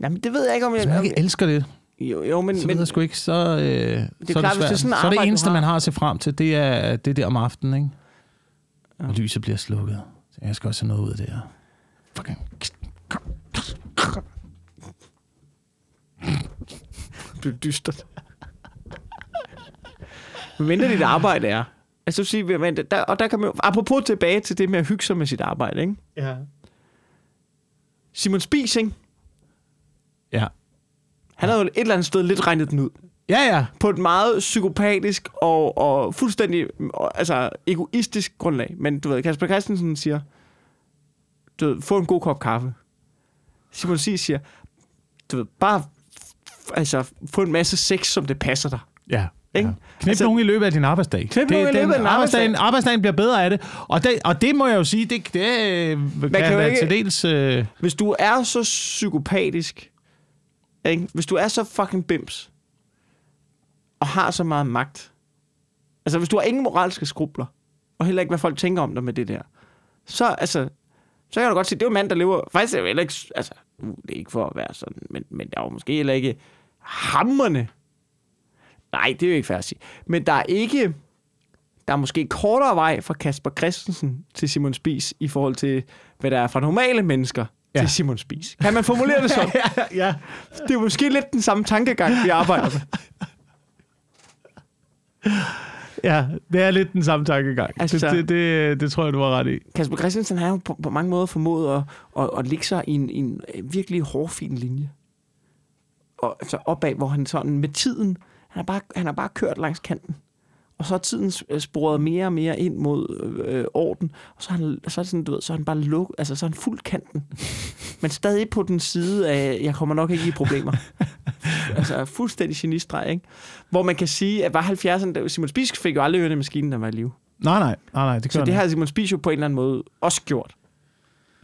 S1: Jamen, det ved jeg ikke, om jeg...
S2: hvis man ikke elsker det,
S1: Jo, jo men...
S2: så
S1: men
S2: ved jeg sgu ikke, så, øh, så er
S1: klart,
S2: det
S1: hvis det er sådan
S2: så er det eneste,
S1: har-
S2: man har at se frem til, det er det der om aftenen, ikke? Og lyset bliver slukket. Så jeg skal også have noget ud af det her. Fucking...
S1: det bliver dystert. Men mindre dit arbejde er. Altså, sige, men der, og der kan man jo, apropos tilbage til det med at hygge sig med sit arbejde, ikke?
S2: Ja.
S1: Simon Spies, ikke?
S2: Ja.
S1: Han havde jo et eller andet sted lidt regnet den ud.
S2: Ja, ja.
S1: På et meget psykopatisk og, og fuldstændig og, altså, egoistisk grundlag. Men du ved, Kasper Christensen siger, du ved, få en god kop kaffe. Simon Spies siger, du ved, bare altså, få en masse sex, som det passer dig.
S2: Ja.
S1: Ikke?
S2: Ja. Knip altså, nogen i løbet af din arbejdsdag.
S1: Knip nogen i løbet af din arbejdsdag.
S2: Arbejdsdagen bliver bedre af det. Og det, og det må jeg jo sige, det, det øh, kan,
S1: kan jo
S2: være
S1: ikke-
S2: til dels... Øh,
S1: Hvis du er så psykopatisk, ikke? hvis du er så fucking bims, og har så meget magt, altså hvis du har ingen moralske skrubler, og heller ikke, hvad folk tænker om dig med det der, så, altså, så kan du godt sige, det er jo en mand, der lever, faktisk er det jo heller ikke, altså, uh, det er ikke for at være sådan, men, men der er jo måske heller ikke hammerne. Nej, det er jo ikke sige. Men der er ikke, der er måske kortere vej fra Kasper Christensen til Simon Spies i forhold til, hvad der er fra normale mennesker ja.
S2: Ja.
S1: til Simon Spies. Kan man formulere det sådan?
S2: ja.
S1: Det er måske lidt den samme tankegang, vi arbejder med.
S2: ja, det er lidt den samme tankegang.
S1: Altså-
S2: det, det, det, det tror jeg, du var ret i.
S1: Kasper Christensen har jo på, på mange måder formået at, at, at lægge sig i en, en virkelig hårfin linje. Og altså opad, hvor han sådan med tiden, han har bare, han har bare kørt langs kanten. Og så er tiden øh, sporet mere og mere ind mod øh, orden. Og så er, han, så er det sådan, du ved, så er han bare luk, altså så er han fuld kanten. Men stadig på den side af, jeg kommer nok ikke i problemer. altså fuldstændig genistreg, ikke? Hvor man kan sige, at var 70'erne, Simon Spies fik jo aldrig ørerne maskinen, der var i live.
S2: Nej, nej, nej, nej det
S1: Så det
S2: han
S1: har Simon Spies jo på en eller anden måde også gjort.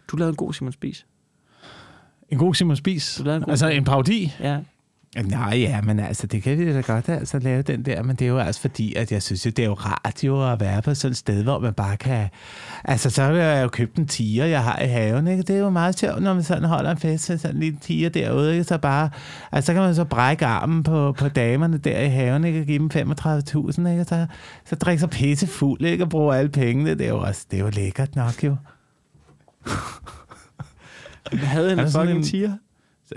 S1: Du lavede en god Simon Spies.
S2: En god Simon Spies.
S1: Du lavede en god-
S2: Altså en parodi.
S1: Ja.
S3: Nej, ja, men altså, det kan vi da godt altså lave den der, men det er jo altså fordi, at jeg synes, jo, det er jo rart jo at være på sådan et sted, hvor man bare kan... Altså, så har jeg jo købt en tiger, jeg har i haven, ikke? Det er jo meget sjovt, når man sådan holder en fest med sådan en lille tiger derude, ikke? Så bare... Altså, så kan man så brække armen på, på damerne der i haven, ikke? Og give dem 35.000, ikke? Så, så drikke sig pisse fuld, ikke? Og bruge alle pengene. Det er jo også... Det er jo lækkert nok, jo.
S1: Havde han
S2: Er
S1: en fucking
S2: en-
S1: tiger?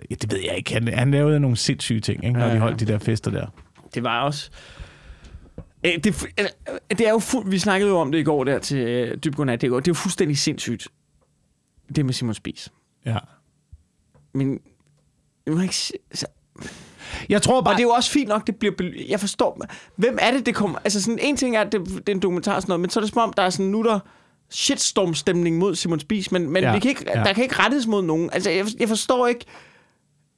S2: Ja, det ved jeg ikke. Han, han lavede nogle sindssyge ting, ikke? Når
S1: Ja,
S2: de
S1: ja.
S2: holdt de der fester der.
S1: Det var også... Det, det er jo fuld, vi snakkede jo om det i går der til øh, Dybgodnat. Det, det er jo fuldstændig sindssygt, det med Simon Spies.
S2: Ja.
S1: Men jeg, må ikke, se-
S2: Jeg tror
S1: og
S2: bare...
S1: det er jo også fint nok, det bliver... Jeg forstår... Hvem er det, det kommer... Altså sådan, en ting er, at det, det er en dokumentar og sådan noget, men så er det som om, der er sådan, nu er der shitstorm-stemning mod Simon Spies, men, men
S2: Ja,
S1: vi kan ikke,
S2: ja.
S1: der kan ikke rettes mod nogen. Altså, jeg, jeg forstår ikke...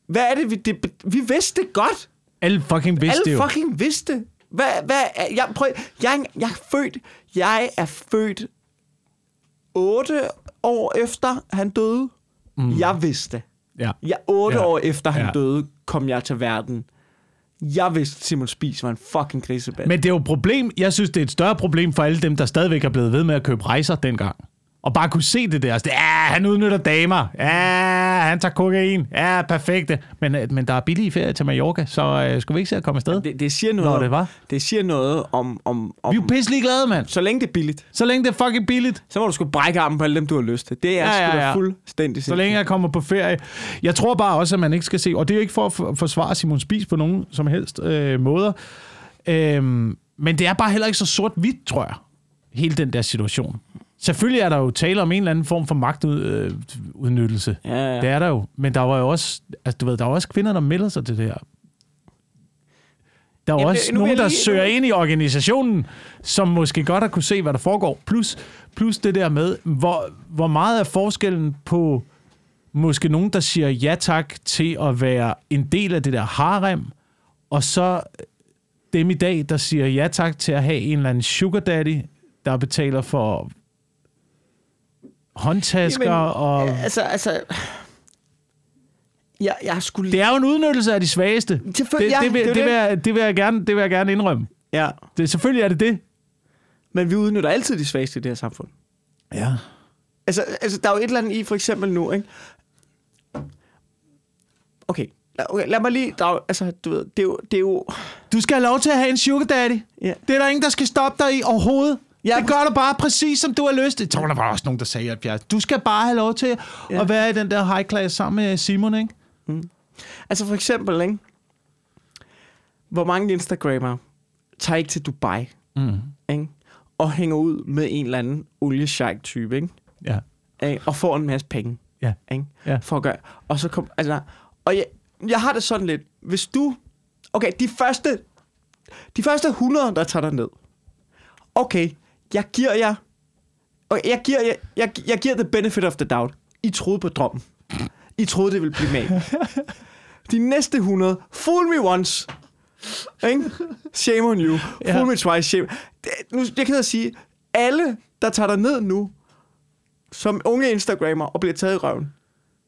S1: Hvad er det, vi... Det, vi vidste det godt.
S2: Alle fucking vidste det
S1: Alle
S2: jo.
S1: fucking vidste. Hvad, hvad jeg, prøv, jeg, jeg er født, jeg er født 8 år efter han døde. Mm. Jeg vidste.
S2: Ja.
S1: Jeg 8
S2: Ja.
S1: år efter han
S2: Ja.
S1: døde, kom jeg til verden. Jeg vidste, at Simon Spies var en fucking griseband.
S2: Men det er jo et problem. Jeg synes, det er et større problem for alle dem, der stadigvæk er blevet ved med at købe rejser dengang. Og bare kunne se det der. Altså, ja, han udnytter damer. Ja, han tager kokain. Ja, perfekte. Men, øh, men der er billige ferie til Mallorca, så øh, skulle vi ikke se at komme afsted?
S1: det, det, siger noget,
S2: Nå, det var.
S1: det siger noget om... om, om
S2: Vi er jo pisselig glade, mand.
S1: så længe det er billigt,
S2: Så længe det er fucking billigt.
S1: så må du sgu brække armen på alle dem, du har lyst til. Det er
S2: Ja,
S1: ja,
S2: ja,
S1: ja, fuldstændig
S2: Så længe jeg kommer på ferie. Jeg tror bare også, at man ikke skal se, og det er jo ikke for at for- forsvare Simon Spies på nogen som helst øh, måder, øhm, men det er bare heller ikke så sort-hvidt, tror jeg, hele den der situation. Selvfølgelig er der jo tale om en eller anden form for magtudnyttelse.
S1: Ja, ja.
S2: Det er der jo. Men der var jo også, altså, du ved, der er også kvinder, der melder sig til det her. Der er
S1: Jamen,
S2: også
S1: vil
S2: nogen, der
S1: lige-
S2: søger ind i organisationen, som måske godt har kunne se, hvad der foregår. Plus, plus det der med, hvor, hvor meget er forskellen på måske nogen, der siger ja tak til at være en del af det der harem, og så dem i dag, der siger ja tak til at have en eller anden sugar daddy, der betaler for håndtasker
S1: Jamen,
S2: og...
S1: Altså, altså... Jeg, jeg skulle...
S2: Det er jo en udnyttelse af de svageste. Det, det,
S1: ja,
S2: vil,
S1: det
S2: det, vil, jeg, det, vil jeg gerne, det vil jeg gerne indrømme.
S1: Ja,
S2: Det, selvfølgelig er det det.
S1: men vi udnytter altid de svageste i det her samfund.
S2: Ja.
S1: Altså, altså der er jo et eller andet i, for eksempel nu, ikke? Okay, okay lad mig lige drage... Altså, du ved, det er jo... Det er jo
S2: Du skal have lov til at have en sugar daddy.
S1: ja.
S2: Det er der ingen, der skal stoppe dig i overhovedet.
S1: Ja,
S2: det gør du bare præcis, som du har lyst. Jeg tror, der var også nogen, der sagde 70. Du skal bare have lov til
S1: Ja.
S2: at være i den der high class sammen med Simon, ikke?
S1: Altså for eksempel, ikke? Hvor mange Instagrammer tager ikke til Dubai,
S2: Mm.
S1: ikke? Og hænger ud med en eller anden oliesheik-type, ikke?
S2: Ja.
S1: Ikke? Og får en masse penge.
S2: Ja.
S1: Ikke?
S2: Ja.
S1: For at gøre... Og så kom... Altså... Og jeg, jeg har det sådan lidt... Hvis du... Okay, de første... De første 100, der tager dig ned. Okay, jeg giver jer... Okay, jeg giver jer... Jeg, jeg giver the benefit of the doubt. I troede på drømmen. I troede, det ville blive med. De næste 100, fool me once. Ikke? Shame on you. Fool
S2: Ja.
S1: me twice, shame. Det, nu, jeg kan da sige, alle, der tager dig ned nu, som unge Instagrammer og bliver taget i røven,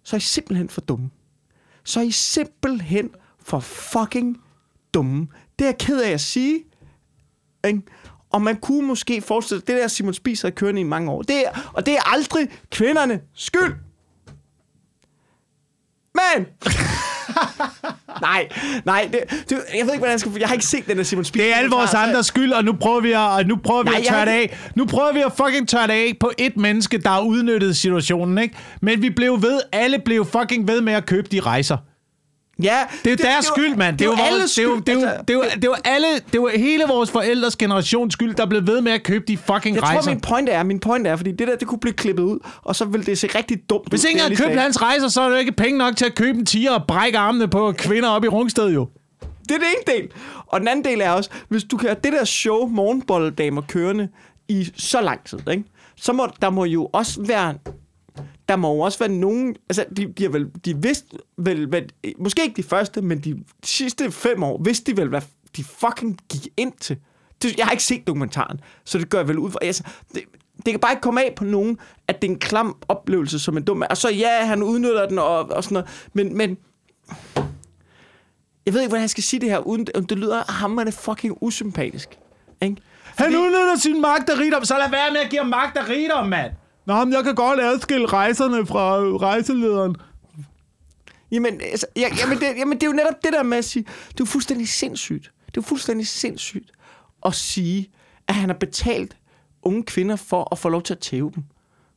S1: så er I simpelthen for dumme. Så er I simpelthen for fucking dumme. Det er jeg ked af at sige. Ikke? Og man kunne måske forestille det der Simon Spies har kørende i mange år. Det er, og det er aldrig kvinderne skyld. Men! nej, nej, det, det, jeg ved ikke, hvordan jeg skal... Jeg har ikke set den der Simon Spies.
S2: Det er alle vores andres skyld, og nu prøver vi at, og nu prøver vi
S1: Nej,
S2: at tørre det af. Nu prøver vi at fucking tørre det af på et menneske, der har udnyttet situationen, ikke? Men vi blev ved, alle blev fucking ved med at købe de rejser.
S1: Ja,
S2: Det er jo deres skyld, mand. Det er vores- det er jo-
S1: skyld.
S2: det
S1: Altså,
S2: det jo- det er jo alle, det jo hele vores forældres generations skyld, der blev ved med at købe de fucking
S1: Jeg
S2: rejser.
S1: tror, min point er, min point er, fordi det der, det kunne blive klippet ud, og så ville det se rigtig dumt
S2: Hvis
S1: ud.
S2: ingen
S1: det,
S2: har
S1: jeg
S2: købt hans rejser, så er jo ikke penge nok til at købe en tiger og brække armene på kvinder op i Rungsted, jo.
S1: Det er den ene del. Og den anden del er også, hvis du kan have det der show morgenbolledamer kørende i så lang tid, ikke? så må der må jo også være der må jo også være nogen, altså de, de har vel, de vidste vel, hvad, måske ikke de første, men de sidste fem år, vidste de vel, hvad de fucking gik ind til. Det, jeg har ikke set dokumentaren, så det gør jeg vel ud for. Altså, det, det kan bare ikke komme af på nogen, at det er en klam oplevelse som en dum. Og så ja, han udnytter den og, og sådan noget, men, men jeg ved ikke, hvordan jeg skal sige det her, uden det lyder hammerende fucking usympatisk. Ikke?
S2: Han udnytter sin magt og rigdom, så lad være med at give ham magt og rigdom, mand. Nå, men jeg kan godt adskille rejserne fra rejselederen.
S1: Jamen, altså, ja, jamen, det, jamen, det er jo netop det der med at sige, det er jo fuldstændig sindssygt. Det er jo fuldstændig sindssygt at sige, at han har betalt unge kvinder for at få lov til at tæve dem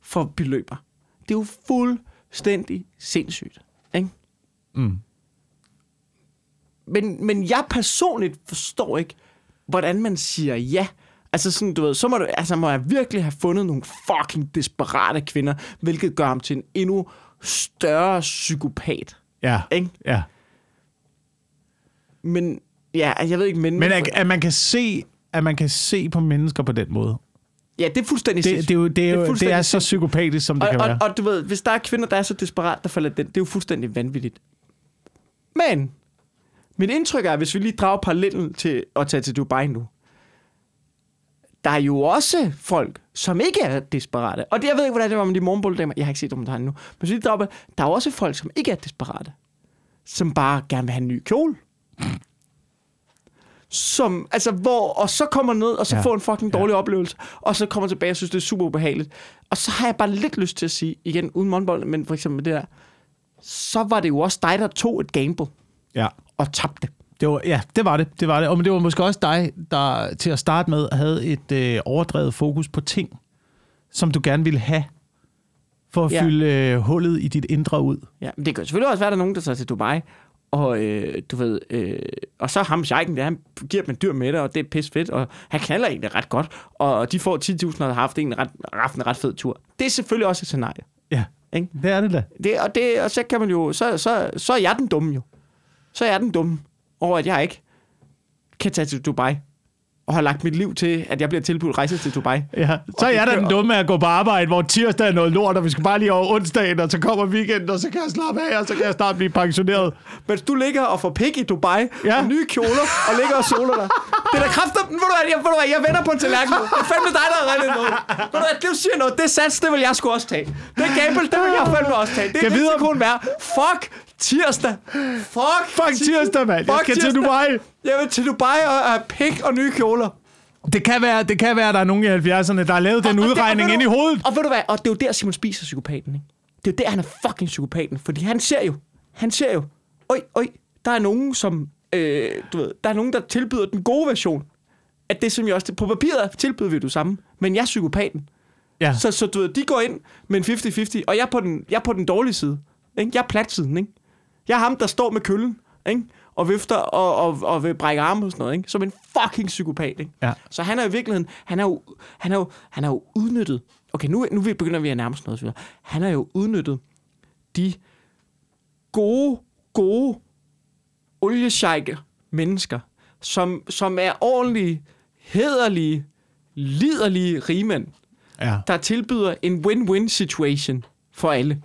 S1: for beløber. Det er jo fuldstændig sindssygt. Ikke?
S2: Mm.
S1: Men, men jeg personligt forstår ikke, hvordan man siger ja. Altså sådan, du ved, så må, du, altså må jeg virkelig have fundet nogle fucking desperate kvinder, hvilket gør ham til en endnu større psykopat.
S2: Ja,
S1: Ikke?
S2: ja.
S1: Men, ja, jeg ved ikke, men...
S2: Men at, at, man kan se, at man kan se på mennesker på den måde.
S1: Ja, det er fuldstændig
S2: Det, det, er, jo, det, er, jo, det er
S1: fuldstændig
S2: så
S1: sindssygt.
S2: psykopatisk, som det
S1: og,
S2: kan være.
S1: og, og, du ved, hvis der er kvinder, der er så desperat, der falder den, det er jo fuldstændig vanvittigt. Men, mit indtryk er, hvis vi lige drager parallellen til at tage til Dubai nu, der er jo også folk, som ikke er desperate. Og det, jeg ved ikke, hvordan det var med de morgenbolledamer. Jeg har ikke set dokumentaren endnu. Men hvis vi lige drager, der er også folk, som ikke er desperate. Som bare gerne vil have en ny kjole. Som, altså, hvor, og så kommer ned, og så
S2: Ja.
S1: får en fucking dårlig ja. oplevelse, og så kommer tilbage og synes, det er super ubehageligt. Og så har jeg bare lidt lyst til at sige, igen, uden måndbold, men for eksempel det der, så var det jo også dig, der tog et gamble
S2: Ja.
S1: og tabte.
S2: Det var, ja, det var det. det var det. Og men det var måske også dig, der til at starte med havde et øh, overdrevet fokus på ting, som du gerne ville have, for at ja. Fylde øh, hullet i dit indre ud.
S1: Ja, men det kan selvfølgelig også være, at der er nogen, der tager til Dubai, og øh, du ved, øh, og så ham sheiken der, han giver dem en dyr med det, og det er pis fedt, og han knaller egentlig ret godt, og de får 10.000 og har haft en ret, haft en ret fed tur. Det er selvfølgelig også et scenarie.
S2: Ja,
S1: Ikke?
S2: det er det da.
S1: Det, og, det, og så kan man jo, så, så, så er jeg den dumme jo. Så er jeg den dumme over, at jeg ikke kan tage til Dubai, og har lagt mit liv til, at jeg bliver tilbudt rejse til Dubai.
S2: Ja, så er jeg da den dumme at gå på arbejde, hvor tirsdag er noget lort, og vi skal bare lige over onsdagen, og så kommer weekenden, og så kan jeg slappe af, og så kan jeg snart blive pensioneret.
S1: Mens du ligger og får pik i Dubai,
S2: Ja.
S1: og nye kjoler, og ligger og soler dig. Det er da kraftigt. Ved du hvad, jeg, ved du hvad, jeg vender på en tallerken nu. Det er fandme dig, der har reddet noget. Ved du hvad, det siger noget, det sats, det vil jeg sgu også tage. Det gamble, det vil jeg fandme også tage. Det
S2: Kan
S1: er risikoen værd. Fuck tirsdag. Fuck,
S2: Fuck tirsdag, mand. Jeg
S1: Fuck
S2: skal til
S1: tirsdag.
S2: Dubai.
S1: Jeg vil til Dubai og have pik og nye kjoler.
S2: Det kan være, det kan være at der er nogen i 70'erne, der har lavet den
S1: Og- det-
S2: udregning
S1: og ved
S2: ind i hovedet.
S1: Og ved du hvad, og det er jo der, Simon Spies er psykopaten, ikke? Det er jo der, han er fucking psykopaten, fordi han ser jo, han ser jo, oj, oj, der er nogen, som, øh, du ved, der er nogen, der tilbyder den gode version af det, som jeg også, på papiret tilbyder vi det samme, men jeg er psykopaten.
S2: Ja.
S1: Så, så du ved, de går ind med en 50-50, og jeg er på den, jeg er på den dårlige side. Ikke? Jeg er platsiden, ikke? Jeg er ham, der står med køllen, ikke? og vifter og, og, og vil brække arme og sådan noget, ikke? som en fucking psykopat. Ikke?
S2: Ja.
S1: Så han er i virkeligheden, han er jo, han er jo, han er jo udnyttet. Okay, nu, nu begynder vi at nærme os noget. videre. Han er jo udnyttet de gode, gode oliesjejke mennesker, som, som er ordentlige, hederlige, liderlige rigmænd,
S2: ja.
S1: der tilbyder en win-win situation for alle.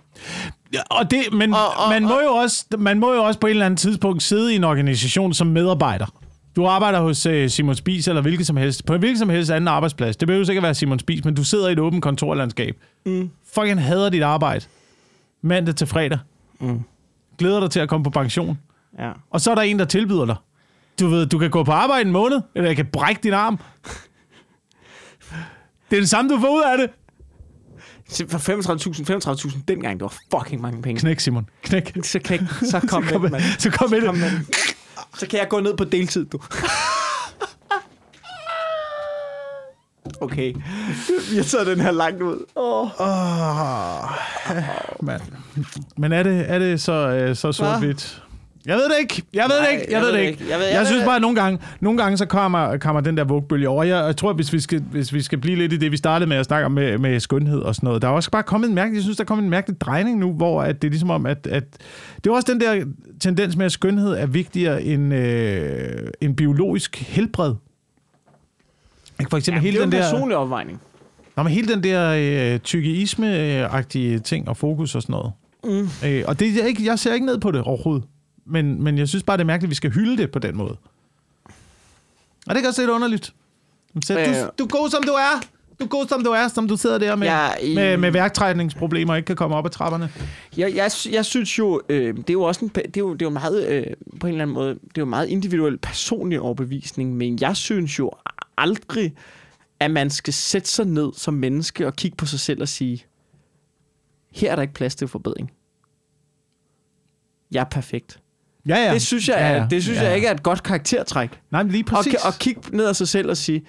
S2: Ja, og det, men og,
S1: Og-
S2: og,
S1: og-
S2: man, må jo også, man må jo også på et eller andet tidspunkt sidde i en organisation som medarbejder. Du arbejder hos uh, Simon Spies eller hvilket som helst, på en hvilket som helst anden arbejdsplads. Det behøver sikkert være Simon Spies, men du sidder i et åbent kontorlandskab. Mm. Fucking hader dit arbejde. Mandag til fredag.
S1: Mm.
S2: Glæder dig til at komme på pension.
S1: Ja.
S2: Og så er der en, der tilbyder dig. Du ved, du kan gå på arbejde en måned, eller jeg kan brække din arm. Det er det samme, du får ud af det.
S1: For 35.000, 35.000 dengang, det var fucking mange penge.
S2: Knæk, Simon. Knæk.
S1: Så, knæk, så kom,
S2: Så kom,
S1: med, mand.
S2: så kom med
S1: Kom
S2: det.
S1: med. Så kan jeg gå ned på deltid, du. Okay. Vi har taget den her langt ud. Oh.
S2: Åh, mand. Men er det, er det så, øh, så sort-hvidt? Jeg ved det ikke. Jeg ved
S1: Nej,
S2: det ikke. Jeg, ved det ikke.
S1: Jeg, ved,
S2: Jeg,
S1: ved
S2: synes bare, at nogle gange, nogle gange så kommer, kommer den der vugbølge over. Jeg, jeg tror, hvis vi, skal, hvis vi skal blive lidt i det, vi startede med at snakke om med, med skønhed og sådan noget, der er også bare kommet en mærkelig, jeg synes, der er kommet en mærkelig drejning nu, hvor at det er ligesom om, at, at det er også den der tendens med, at skønhed er vigtigere end, øh, end biologisk helbred. Ikke? For eksempel
S1: Jamen,
S2: hele
S1: det er
S2: den
S1: en
S2: der...
S1: personlig opvejning.
S2: Nå, men hele den der øh, tykkeisme-agtige ting og fokus og sådan noget.
S1: Mm.
S2: Øh, og det er ikke, jeg ser ikke ned på det overhovedet. Men, men jeg synes bare, det er mærkeligt, at vi skal hylde det på den måde. Og det kan også lidt underligt. Så,
S1: Øh.
S2: du, du er god, som du er. Du er god, som du er, som du sidder der med,
S1: Ja, i-
S2: med, med værktrækningsproblemer og ikke kan komme op ad trapperne.
S1: Jeg, jeg, jeg synes jo, øh, det er jo også en, det er jo, det er jo meget, øh, på en eller anden måde, det er jo meget individuel personlig overbevisning, men jeg synes jo aldrig, at man skal sætte sig ned som menneske og kigge på sig selv og sige, her er der ikke plads til forbedring. Jeg er perfekt.
S2: Ja, ja.
S1: Det synes jeg,
S2: ja,
S1: er,
S2: ja.
S1: det synes
S2: ja,
S1: jeg
S2: ja.
S1: ikke er et godt karaktertræk.
S2: Nej, men lige
S1: Og,
S2: præcis.
S1: og kigge ned af sig selv og sige,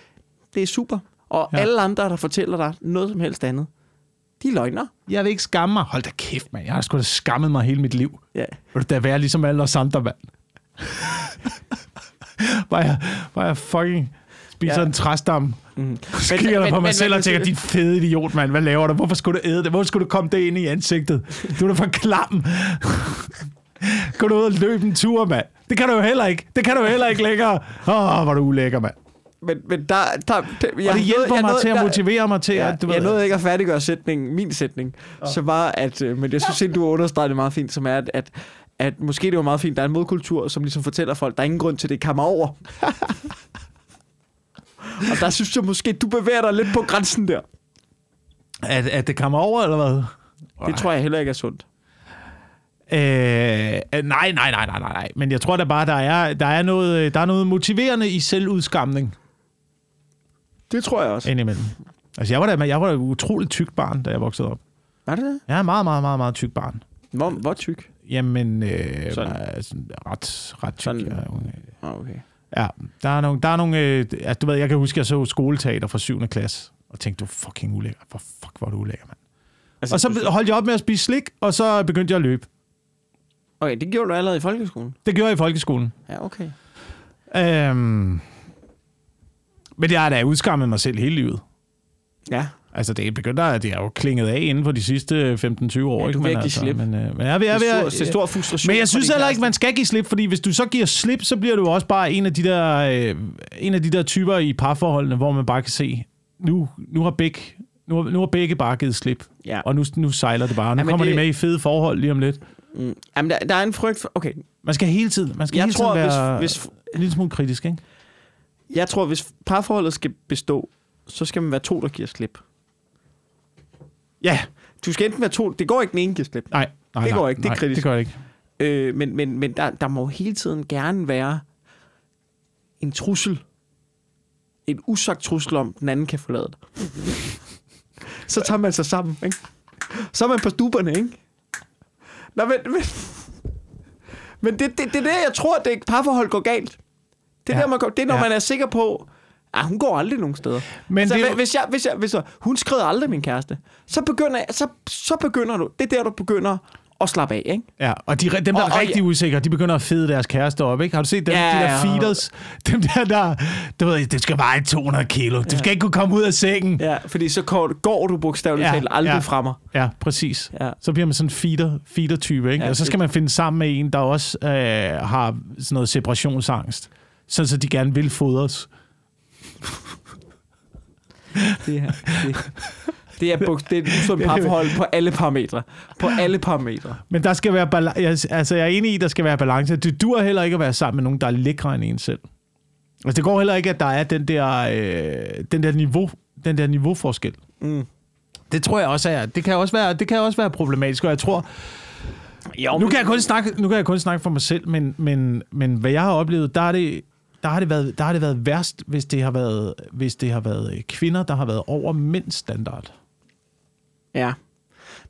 S1: det er super. Og
S2: Ja.
S1: alle andre, der fortæller dig noget som helst andet, de er løgner.
S2: Jeg vil ikke skamme mig. Hold da kæft, mand. Jeg har sgu da skammet mig hele mit liv.
S1: Ja.
S2: Vil du da være ligesom alle os andre, mand? bare, jeg, bare jeg fucking spiser ja. En træstamme.
S1: Mm.
S2: Så kigger jeg på mig selv og
S1: hvis-
S2: tænker, din fede idiot, mand. Hvad laver du? Hvorfor skulle du æde det? Hvorfor skulle du komme det ind i ansigtet? Du er da for klam. Gå du ud og løbe en tur, mand. Det kan du jo heller ikke. Det kan du jo heller ikke længere. Åh, oh, hvor du ulækker, mand.
S1: Men, men der, der, der jeg,
S2: Og det hjælper
S1: jeg
S2: mig
S1: nåede-
S2: til at
S1: der-
S2: motivere mig til,
S1: Ja,
S2: at du
S1: jeg
S2: ved...
S1: nåede ikke at færdiggøre sætningen, min sætning, oh. så var at, øh, men jeg synes du understregede det meget fint, som er, at, at, at måske det var meget fint, der er en modkultur, som ligesom fortæller folk, der er ingen grund til, at det kammer over. og der synes jeg måske, du bevæger dig lidt på grænsen der.
S2: At, at det kommer over, eller hvad?
S1: Det tror jeg heller ikke er sundt.
S2: Øh, nej, nej, nej, nej, nej, nej. Men jeg tror da bare, der er, der er, noget, der er noget motiverende i selvudskamning
S1: Det tror jeg også.
S2: indimellem. Altså, jeg var da, jeg var da et utroligt tyk barn, da jeg voksede op.
S1: Var det det?
S2: En meget, meget, meget, meget tyk barn.
S1: Hvor, hvor tyk?
S2: Jamen, øh,
S1: Sådan.
S2: sådan. sådan ret, ret tyk.
S1: Sådan.
S2: Øh,
S1: Ah, okay.
S2: ja, der er nogle, der er nogle øh, altså, du ved, jeg kan huske, jeg så skoleteater fra 7. klasse, og tænkte, du er fucking ulækker. For fuck, hvor er du ulækker, mand.
S1: Altså,
S2: Og så holdt jeg op med at spise slik, og så begyndte jeg at løbe.
S1: Okay, det gjorde du allerede i folkeskolen?
S2: Det gjorde jeg i folkeskolen.
S1: Ja, okay.
S2: Øhm, men jeg har da udskammet mig selv hele livet.
S1: Ja,
S2: Altså, det er begyndt at det er jo klinget af inden for de sidste 15-20 år.
S1: Ja,
S2: ikke? Men altså,
S1: slip.
S2: Men, øh, men jeg, vil, jeg,
S1: er
S2: vil,
S1: stor, det er stor frustration.
S2: men jeg synes heller ikke, man skal give slip, fordi hvis du så giver slip, så bliver du også bare en af de der, øh, en af de der typer i parforholdene, hvor man bare kan se, nu, nu har begge nu, har- nu har begge bare givet slip,
S1: Ja.
S2: og nu, nu sejler det bare. Nu
S1: Jamen,
S2: kommer
S1: det-
S2: de med i fede forhold lige om lidt.
S1: Mm. Jamen, der, der er en frygt for... Okay,
S2: Man skal hele tiden, man skal
S1: jeg
S2: hele
S1: tror,
S2: tiden være
S1: hvis, hvis,
S2: en lille smule kritisk, ikke?
S1: jeg tror, hvis parforholdet skal bestå, så skal man være to, der giver slip.
S2: Ja,
S1: Du skal enten være to... Det går ikke, den ene giver slip.
S2: nej, nej
S1: Det
S2: nej,
S1: går ikke, det er
S2: nej,
S1: kritisk.
S2: det går ikke.
S1: Øh, men men, men der, der må hele tiden gerne være en trussel. En usagt trussel om, den anden kan forlade dig. så tager man sig sammen, ikke? Så er man på stuberne, ikke? Nå, men... Men, men det, det, det er det, jeg tror, det parforhold går galt. Det er,
S2: Ja.
S1: der, man går, det er når
S2: Ja.
S1: man er sikker på, at hun går aldrig nogen steder.
S2: Men
S1: så
S2: det
S1: hvis, jeg, hvis, jeg, hvis jeg, hun skrider aldrig min kæreste, så begynder, så, så begynder du, det er der, du begynder at slappe af, ikke?
S2: Ja, og de, dem, der
S1: Og-
S2: er
S1: og
S2: rigtig usikre, de begynder at fede deres kæreste op, ikke? Har du set dem,
S1: Ja,
S2: de der
S1: ja.
S2: feeders? Dem der, der, du ved, det skal veje 200 kilo. Du skal ikke kunne komme ud af sengen.
S1: Ja, fordi så går, du bogstaveligt
S2: Ja,
S1: talt aldrig
S2: ja.
S1: fra mig.
S2: Ja, præcis.
S1: Ja.
S2: Så bliver man sådan en feeder, feeder-type, ikke?
S1: Ja,
S2: Ja, og så skal man finde sammen med en, der også øh, har sådan noget separationsangst. Sådan, så de gerne vil fodres.
S1: Det er, det, det er, bog, det er et usundt parforhold på alle parametre. På alle parametre.
S2: Men der skal være balance. Jeg, altså, jeg er enig i, at der skal være balance. Det dur heller ikke at være sammen med nogen, der er lækre end en selv. Altså, det går heller ikke, at der er den der, øh, den der, niveau, den der niveauforskel.
S1: Mm.
S2: Det tror jeg også er, det kan også være, det kan også være problematisk, og jeg tror,
S1: Jo,
S2: nu kan jeg kun snakke, nu kan jeg kun snakke for mig selv, men, men, men hvad jeg har oplevet, der er det, der har det været, der har det været værst, hvis det har været, hvis det har været kvinder, der har været over mænds standard.
S1: Ja.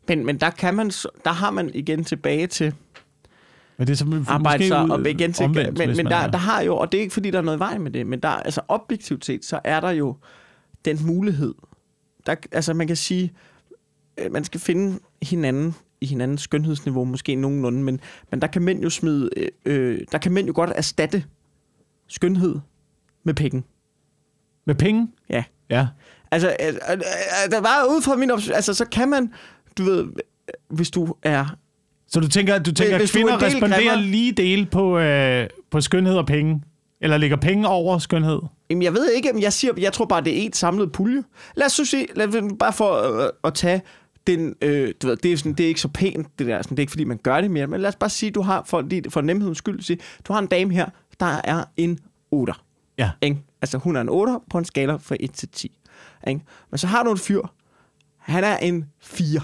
S1: Men, men der, kan man, der har man igen tilbage til
S2: Men det er så,
S1: arbejde
S2: måske
S1: sig og igen til,
S2: omvendt,
S1: men, men der,
S2: er-
S1: der har jo, og det er ikke fordi, der er noget i vejen med det, men der, altså objektivt set, så er der jo den mulighed. Der, altså man kan sige, øh, man skal finde hinanden i hinandens skønhedsniveau, måske nogenlunde, men, men der kan mænd jo smide, øh, øh, der kan mænd jo godt erstatte skønhed med penge.
S2: Med penge?
S1: Ja.
S2: Ja.
S1: Altså, øh, øh, øh, der var ud fra min altså så kan man, du ved, hvis du er
S2: Så du tænker, du tænker
S1: hvis
S2: at
S1: er
S2: kvinder
S1: del
S2: responderer
S1: grimmere-
S2: lige del på, øh, på skønhed og penge? Eller ligger penge over skønhed?
S1: Jamen, jeg ved ikke, men jeg siger, jeg tror bare, det er et samlet pulje. Lad os sige, lad os, bare for øh, at tage den, øh, du ved, det er, sådan, det er ikke så pænt, det der, sådan, det er ikke fordi, man gør det mere, men lad os bare sige, du har, for, for nemhedens skyld, sige, du har en dame her, der er en 8.
S2: Ja.
S1: Ikke? Altså, hun er en 8 på en skala fra 1 til 10. Ikke? Men så har du en fyr, han er en 4.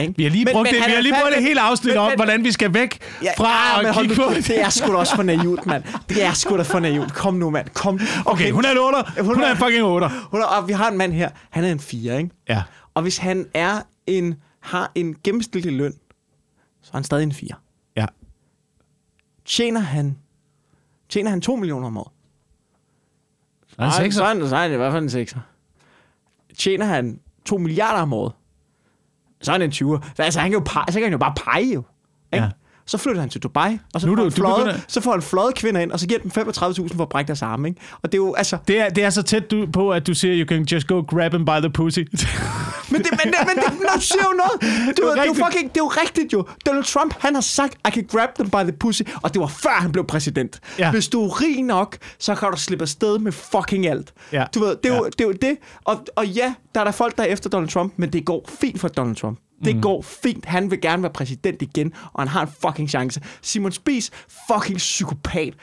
S1: Ikke?
S2: Vi har lige brugt, det,
S1: han
S2: vi har lige brugt et helt afsnit
S1: men-
S2: om,
S1: men-
S2: hvordan vi skal væk
S1: Ja,
S2: fra
S1: ja, men
S2: at kigge på
S1: kæft, Det er sgu da også for naivt, mand. Det er sgu da for naivt. Kom nu, mand. Kom.
S2: Okay, hun er en 8. Hun er en fucking 8.
S1: Hun er, og vi har en mand her, han er en 4, ikke?
S2: Ja.
S1: Og hvis han er en, har en gennemsnitlig løn, så er han stadig en 4.
S2: Ja.
S1: Tjener han, tjener han 2 millioner om året?
S2: Der er en
S1: Nej,
S2: sekser.
S1: så er han, så er han i hvert fald en 6'er. Tjener han 2 milliarder om året, så er han en 20'er. Altså, han kan jo, pege, så kan han jo bare pege jo. Ikke?
S2: Ja.
S1: Så flytter han til Dubai, og så,
S2: Nu
S1: får, han
S2: du- du
S1: fløjet,
S2: begynder-
S1: så får han fløjet kvinder ind, og så giver dem 35.000 for at brække deres arme. Ikke? Og det er jo, altså...
S2: Det er, det er så tæt du, på, at du siger, you can just go grab him by the pussy.
S1: Men det, men det, men det, du siger jo noget. Det,
S2: jo
S1: det, er jo
S2: rigtigt.
S1: fucking, det er jo rigtigt jo. Donald Trump, han har sagt, I can grab them by the pussy, og det var før han blev præsident.
S2: Ja.
S1: Hvis du er rig nok, så kan du slippe afsted med fucking alt.
S2: Ja.
S1: Du ved, det er, jo,
S2: Ja.
S1: det er jo det. Og, og ja, der er der folk, der er efter Donald Trump, men det går fint for Donald Trump. Det mm. går fint. Han vil gerne være præsident igen, og han har en fucking chance. Simon Spies, fucking psykopat.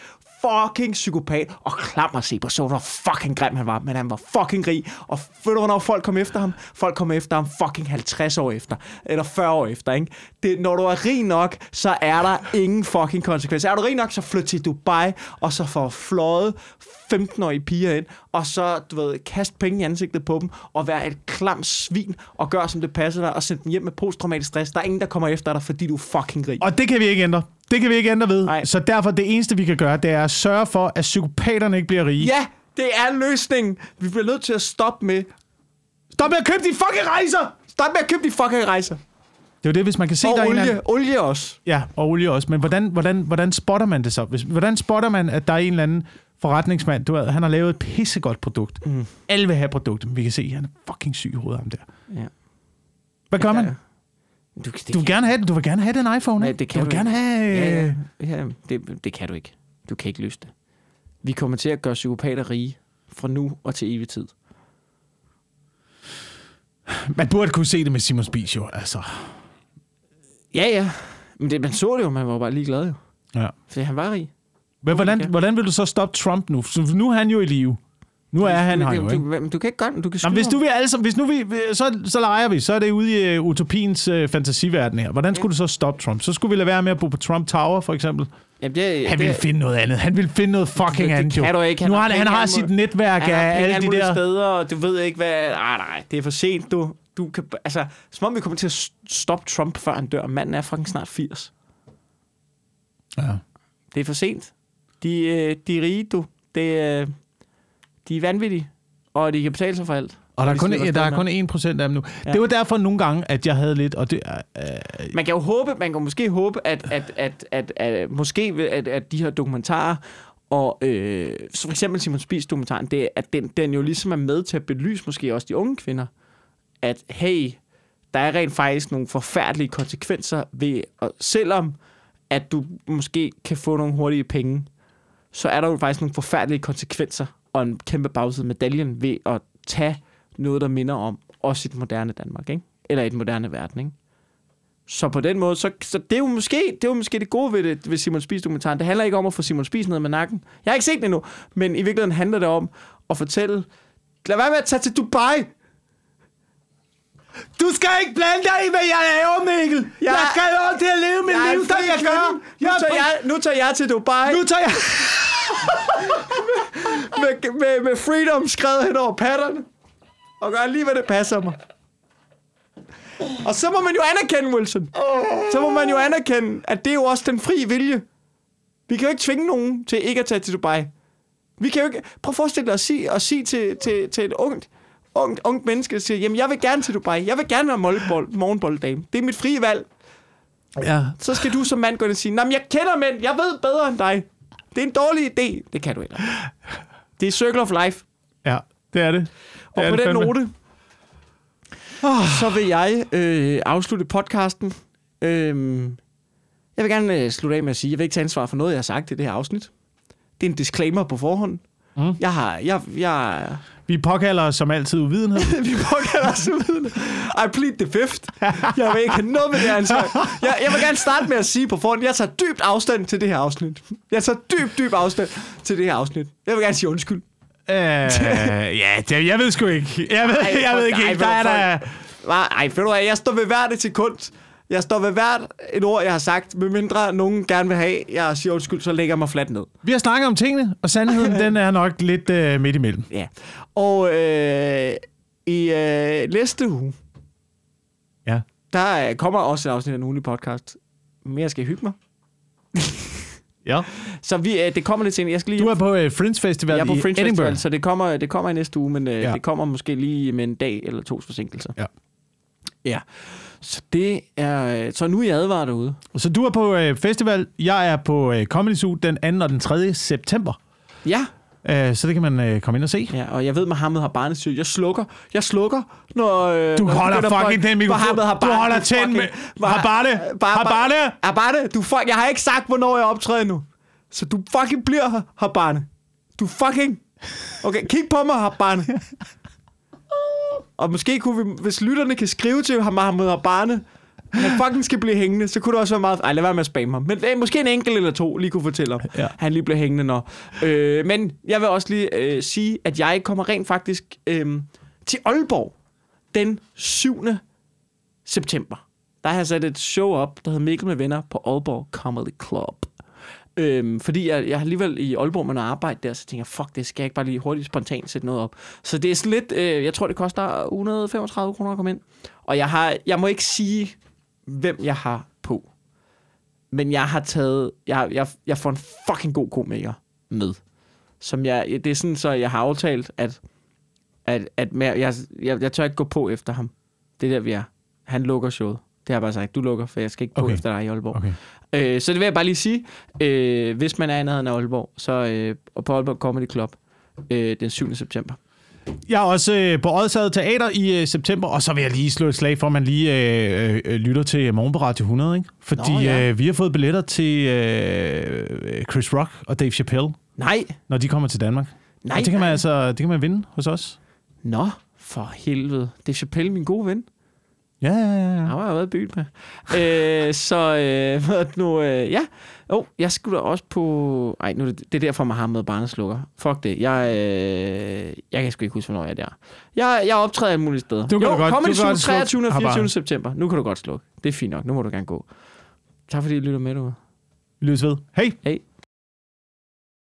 S1: Fucking psykopat. Og klam at se på, så hvor fucking grim han var. Men han var fucking rig. Og ved du, hvornår folk kom efter ham? Folk kom efter ham fucking 50 år efter. Eller 40 år efter, ikke? Det, når du er rig nok, så er der ingen fucking konsekvens. Er du rig nok, så flyt til Dubai, og så får fløjet 15-årige piger ind, og så, du ved, kast penge i ansigtet på dem, og være et klam svin, og gør, som det passer dig, og send dem hjem med posttraumatisk stress. Der er ingen, der kommer efter dig, fordi du er fucking rig.
S2: Og det kan vi ikke ændre. Det kan vi ikke ændre ved.
S1: Nej.
S2: Så derfor, det eneste, vi kan gøre, det er at sørge for, at psykopaterne ikke bliver rige.
S1: Ja, det er løsningen. Vi bliver nødt til at stoppe med...
S2: Stop med at købe de fucking rejser!
S1: Stop med at købe de fucking rejser.
S2: Det er jo det, hvis man kan se,
S1: Og
S2: der er en anden...
S1: olie, olie også.
S2: Ja, og olie også. Men hvordan, hvordan, hvordan spotter man det så? Hvis, hvordan spotter man, at der er en eller anden forretningsmand, du ved, han har lavet et pissegodt produkt. Mm. Alle vil have produktet, men vi kan se, at han er fucking syg i hovedet ham der.
S1: Ja.
S2: Hvad gør man?
S1: Du, det
S2: Du vil gerne have. Du vil gerne have den iPhone,
S1: Nej,
S2: ikke?
S1: det kan
S2: du vil
S1: du
S2: gerne have...
S1: Ja, ja, ja det, det kan du ikke. Du kan ikke løse det. Vi kommer til at gøre psykopater rige fra nu og til evig tid.
S2: Man burde kunne se det med Simon Spies jo, altså.
S1: Ja, ja. Men det, man så det jo, man var bare ligeglad jo.
S2: Ja.
S1: For han var rig.
S2: Men hvordan, hvordan vil du så stoppe Trump nu? Så nu er han jo i live. Nu er han
S1: du,
S2: her jo,
S1: du,
S2: ikke?
S1: du, du kan ikke gøre det. Du kan skyde
S2: hvis
S1: ham.
S2: nu vi alle sammen, hvis nu vi, så, så leger vi, så er det ude i uh, utopiens uh, fantasiverden her. Hvordan skulle du så stoppe Trump? Så skulle vi lade være med at bo på Trump Tower, for eksempel.
S1: Jamen, det,
S2: Han
S1: det,
S2: vil finde noget andet. Han vil finde noget fucking
S1: det
S2: andet, jo.
S1: kan du ikke. Han
S2: nu
S1: har
S2: han, han har sit netværk
S1: han
S2: af
S1: penge
S2: alle de der...
S1: steder, og du ved ikke, hvad... Nej, nej, det er for sent, du. Du kan... Altså, som om vi kommer til at stoppe Trump, før han dør. Manden er fucking snart 80.
S2: Ja.
S1: Det er for sent. De, øh, de er rige, du. Det, de er vanvittige. Og de kan betale sig for alt.
S2: Og der er kun, ja, der er kun
S1: med.
S2: 1 procent af dem nu.
S1: Ja.
S2: Det var derfor nogle gange, at jeg havde lidt, og det er... Øh,
S1: Man kan jo håbe, man kan måske håbe, at, at, at, at, at måske at, at de her dokumentarer, og øh, så for eksempel Simon Spies dokumentaren, det, at den, den jo ligesom er med til at belyse måske også de unge kvinder, at hey, der er rent faktisk nogle forfærdelige konsekvenser ved, og selvom at du måske kan få nogle hurtige penge, så er der jo faktisk nogle forfærdelige konsekvenser og en kæmpe bagside medaljen ved at tage noget, der minder om også et moderne Danmark, ikke? Eller et moderne verden, ikke? Så på den måde, så, så det, er jo måske, det er jo måske det gode ved, det, ved Simon Spies dokumentaren. Det handler ikke om at få Simon Spies ned med nakken. Jeg har ikke set den endnu, men i virkeligheden handler det om at fortælle, lad være med at tage til Dubai
S2: du skal ikke blande dig i, hvad jeg laver, Mikkel.
S1: Jeg-
S2: Jeg skal jo til at leve mit liv, som jeg gør.
S1: Nu
S2: Jeg er
S1: tager, jeg, nu tager jeg til Dubai
S2: Nu tager jeg...
S1: med, med, med freedom skrevet hen over patterne. Og gør lige, hvad det passer mig. Og så må man jo anerkende, Wilson. Så må man jo anerkende, at det er jo også den frie vilje. Vi kan jo ikke tvinge nogen til ikke at tage til Dubai. Vi kan jo ikke... Prøv at forestille dig at sige, at sige til, til, til et ungt, ungt, ungt menneske, der siger, jamen jeg vil gerne til Dubai. Jeg vil gerne være morgenbolddame. Det er mit frie valg.
S2: Ja.
S1: Så skal du som mand gå ind og sige, nej, jeg kender mænd. Jeg ved bedre end dig. Det er en dårlig idé. Det kan du ikke. Det er circle of life.
S2: ja, det er det. det
S1: Og
S2: er
S1: på
S2: det
S1: den
S2: fandme.
S1: note, så vil jeg øh, afslutte podcasten. Øh, jeg vil gerne øh, slutte af med at sige, at jeg vil ikke tage ansvar for noget, jeg har sagt i det her afsnit. Det er en disclaimer på forhånd.
S2: Mm.
S1: Jeg har... Jeg, jeg,
S2: Vi påkalder os som altid uvidenhed.
S1: vi påkalder os uden. I plead the fifth. Jeg vil ikke have noget med det ansvar. Jeg, jeg vil gerne starte med at sige på forhånd, jeg tager dybt afstand til det her afsnit. Jeg tager dybt, dybt afstand til det her afsnit. Jeg vil gerne sige undskyld.
S2: øh, ja, det, jeg ved sgu ikke. Jeg ved,
S1: Ej,
S2: jeg ved ikke
S1: ej,
S2: Der er der...
S1: Hva? Ej, ved du hvad, jeg står ved hvert et sekund. Jeg står ved hvert et ord, jeg har sagt. Med mindre nogen gerne vil have, jeg siger undskyld, så lægger jeg mig fladt ned.
S2: Vi har snakket om tingene, og sandheden, den er nok lidt øh, midt imellem.
S1: Ja. Og øh, i øh, næste uge,
S2: Ja.
S1: der øh, kommer også et afsnit af en ugenlig podcast. Mere skal jeg hygge mig.
S2: ja.
S1: Så vi, øh, det kommer lidt senere. Jeg skal lige
S2: Du er på øh, Fringe Festival
S1: jeg er på
S2: i
S1: Fringe
S2: Edinburgh.
S1: Festival, så det kommer, det kommer i næste uge, men øh,
S2: Ja.
S1: det kommer måske lige med en dag eller tos forsinkelse.
S2: Ja.
S1: Ja. Så det er... øh, Så nu er jeg advaret derude.
S2: Så du er på øh, festival. Jeg er på øh, Comedy Zoo den 2. og den 3. september.
S1: Ja.
S2: Øh, så det kan man øh, komme ind og se.
S1: Ja, og jeg ved, Mohammed har barnesyg. Jeg slukker. Jeg slukker, når... Øh,
S2: Du
S1: når
S2: holder fucking den mikrofon.
S1: Mohammed har
S2: Du
S1: barne,
S2: holder
S1: fucking-
S2: tænd med- Har barne. Har barne.
S1: Har barne. Du fuck, jeg har ikke sagt, hvornår jeg optræder nu. Så du fucking bliver her, har barne. Du fucking... Okay, kig på mig, har barne. Og måske kunne vi, hvis lytterne kan skrive til ham, Mohammed har barne, han fucking skal blive hængende, så kunne det også være meget... Ej, lad være med at spamme ham. Men øh, måske en enkelt eller to lige kunne fortælle ham,
S2: Ja.
S1: han lige bliver hængende, når... Øh, men jeg vil også lige øh, sige, at jeg kommer rent faktisk øh, til Aalborg den 7. september. Der har jeg sat et show op, der hedder Mikkel med venner på Aalborg Comedy Club. Øhm, fordi jeg, jeg har alligevel i Aalborg med noget arbejde der, så tænker jeg, fuck, det skal jeg ikke bare lige hurtigt spontant sætte noget op. Så det er sådan lidt, øh, jeg tror, det koster 135 kroner at komme ind. Og jeg, har, jeg må ikke sige, hvem jeg har på. Men jeg har taget, jeg, jeg, jeg får en fucking god komiker med. Som jeg, det er sådan, så jeg har aftalt, at, at, at med, jeg, jeg, jeg tør ikke gå på efter ham. Det er der, vi er. Han lukker showet. Det har jeg bare sagt. Du lukker, for jeg skal ikke på
S2: Okay.
S1: efter dig i Aalborg.
S2: Okay.
S1: Øh, så det vil jeg bare lige sige. Øh, hvis man er i nærheden af Aalborg, så øh, og på Aalborg Comedy Club øh, den 7. september.
S2: Jeg er også øh, på Odsad Teater i øh, september, og så vil jeg lige slå et slag for, at man lige øh, øh, lytter til Morgen på Radio 100, ikke? Fordi
S1: Nå, ja.
S2: øh, vi har fået billetter til øh, Chris Rock og Dave Chappelle,
S1: Nej!
S2: når de kommer til Danmark.
S1: Nej!
S2: og det kan man altså det kan man vinde hos os.
S1: Nå, for helvede. Det er Chappelle, min gode ven.
S2: Ja, ja, ja. ja.
S1: Han har jeg været i byen med. øh, så øh, hvad nu, øh, ja. Oh, jeg skulle da også på... Ej, nu er det, det er derfor, man har med barneslukker. Fuck det. Jeg, øh, jeg kan sgu ikke huske, hvornår jeg er der. Jeg, jeg optræder alle mulige steder.
S2: Du kan
S1: jo,
S2: godt-
S1: Comedy
S2: du kan
S1: Zoo
S2: godt slukke
S1: 23. og
S2: Har
S1: 24.
S2: Barne.
S1: september. Nu kan du godt slukke. Det er fint nok. Nu må du gerne gå. Tak fordi I lytter med, du.
S2: Vi lyttes ved. Hej!
S1: Hej.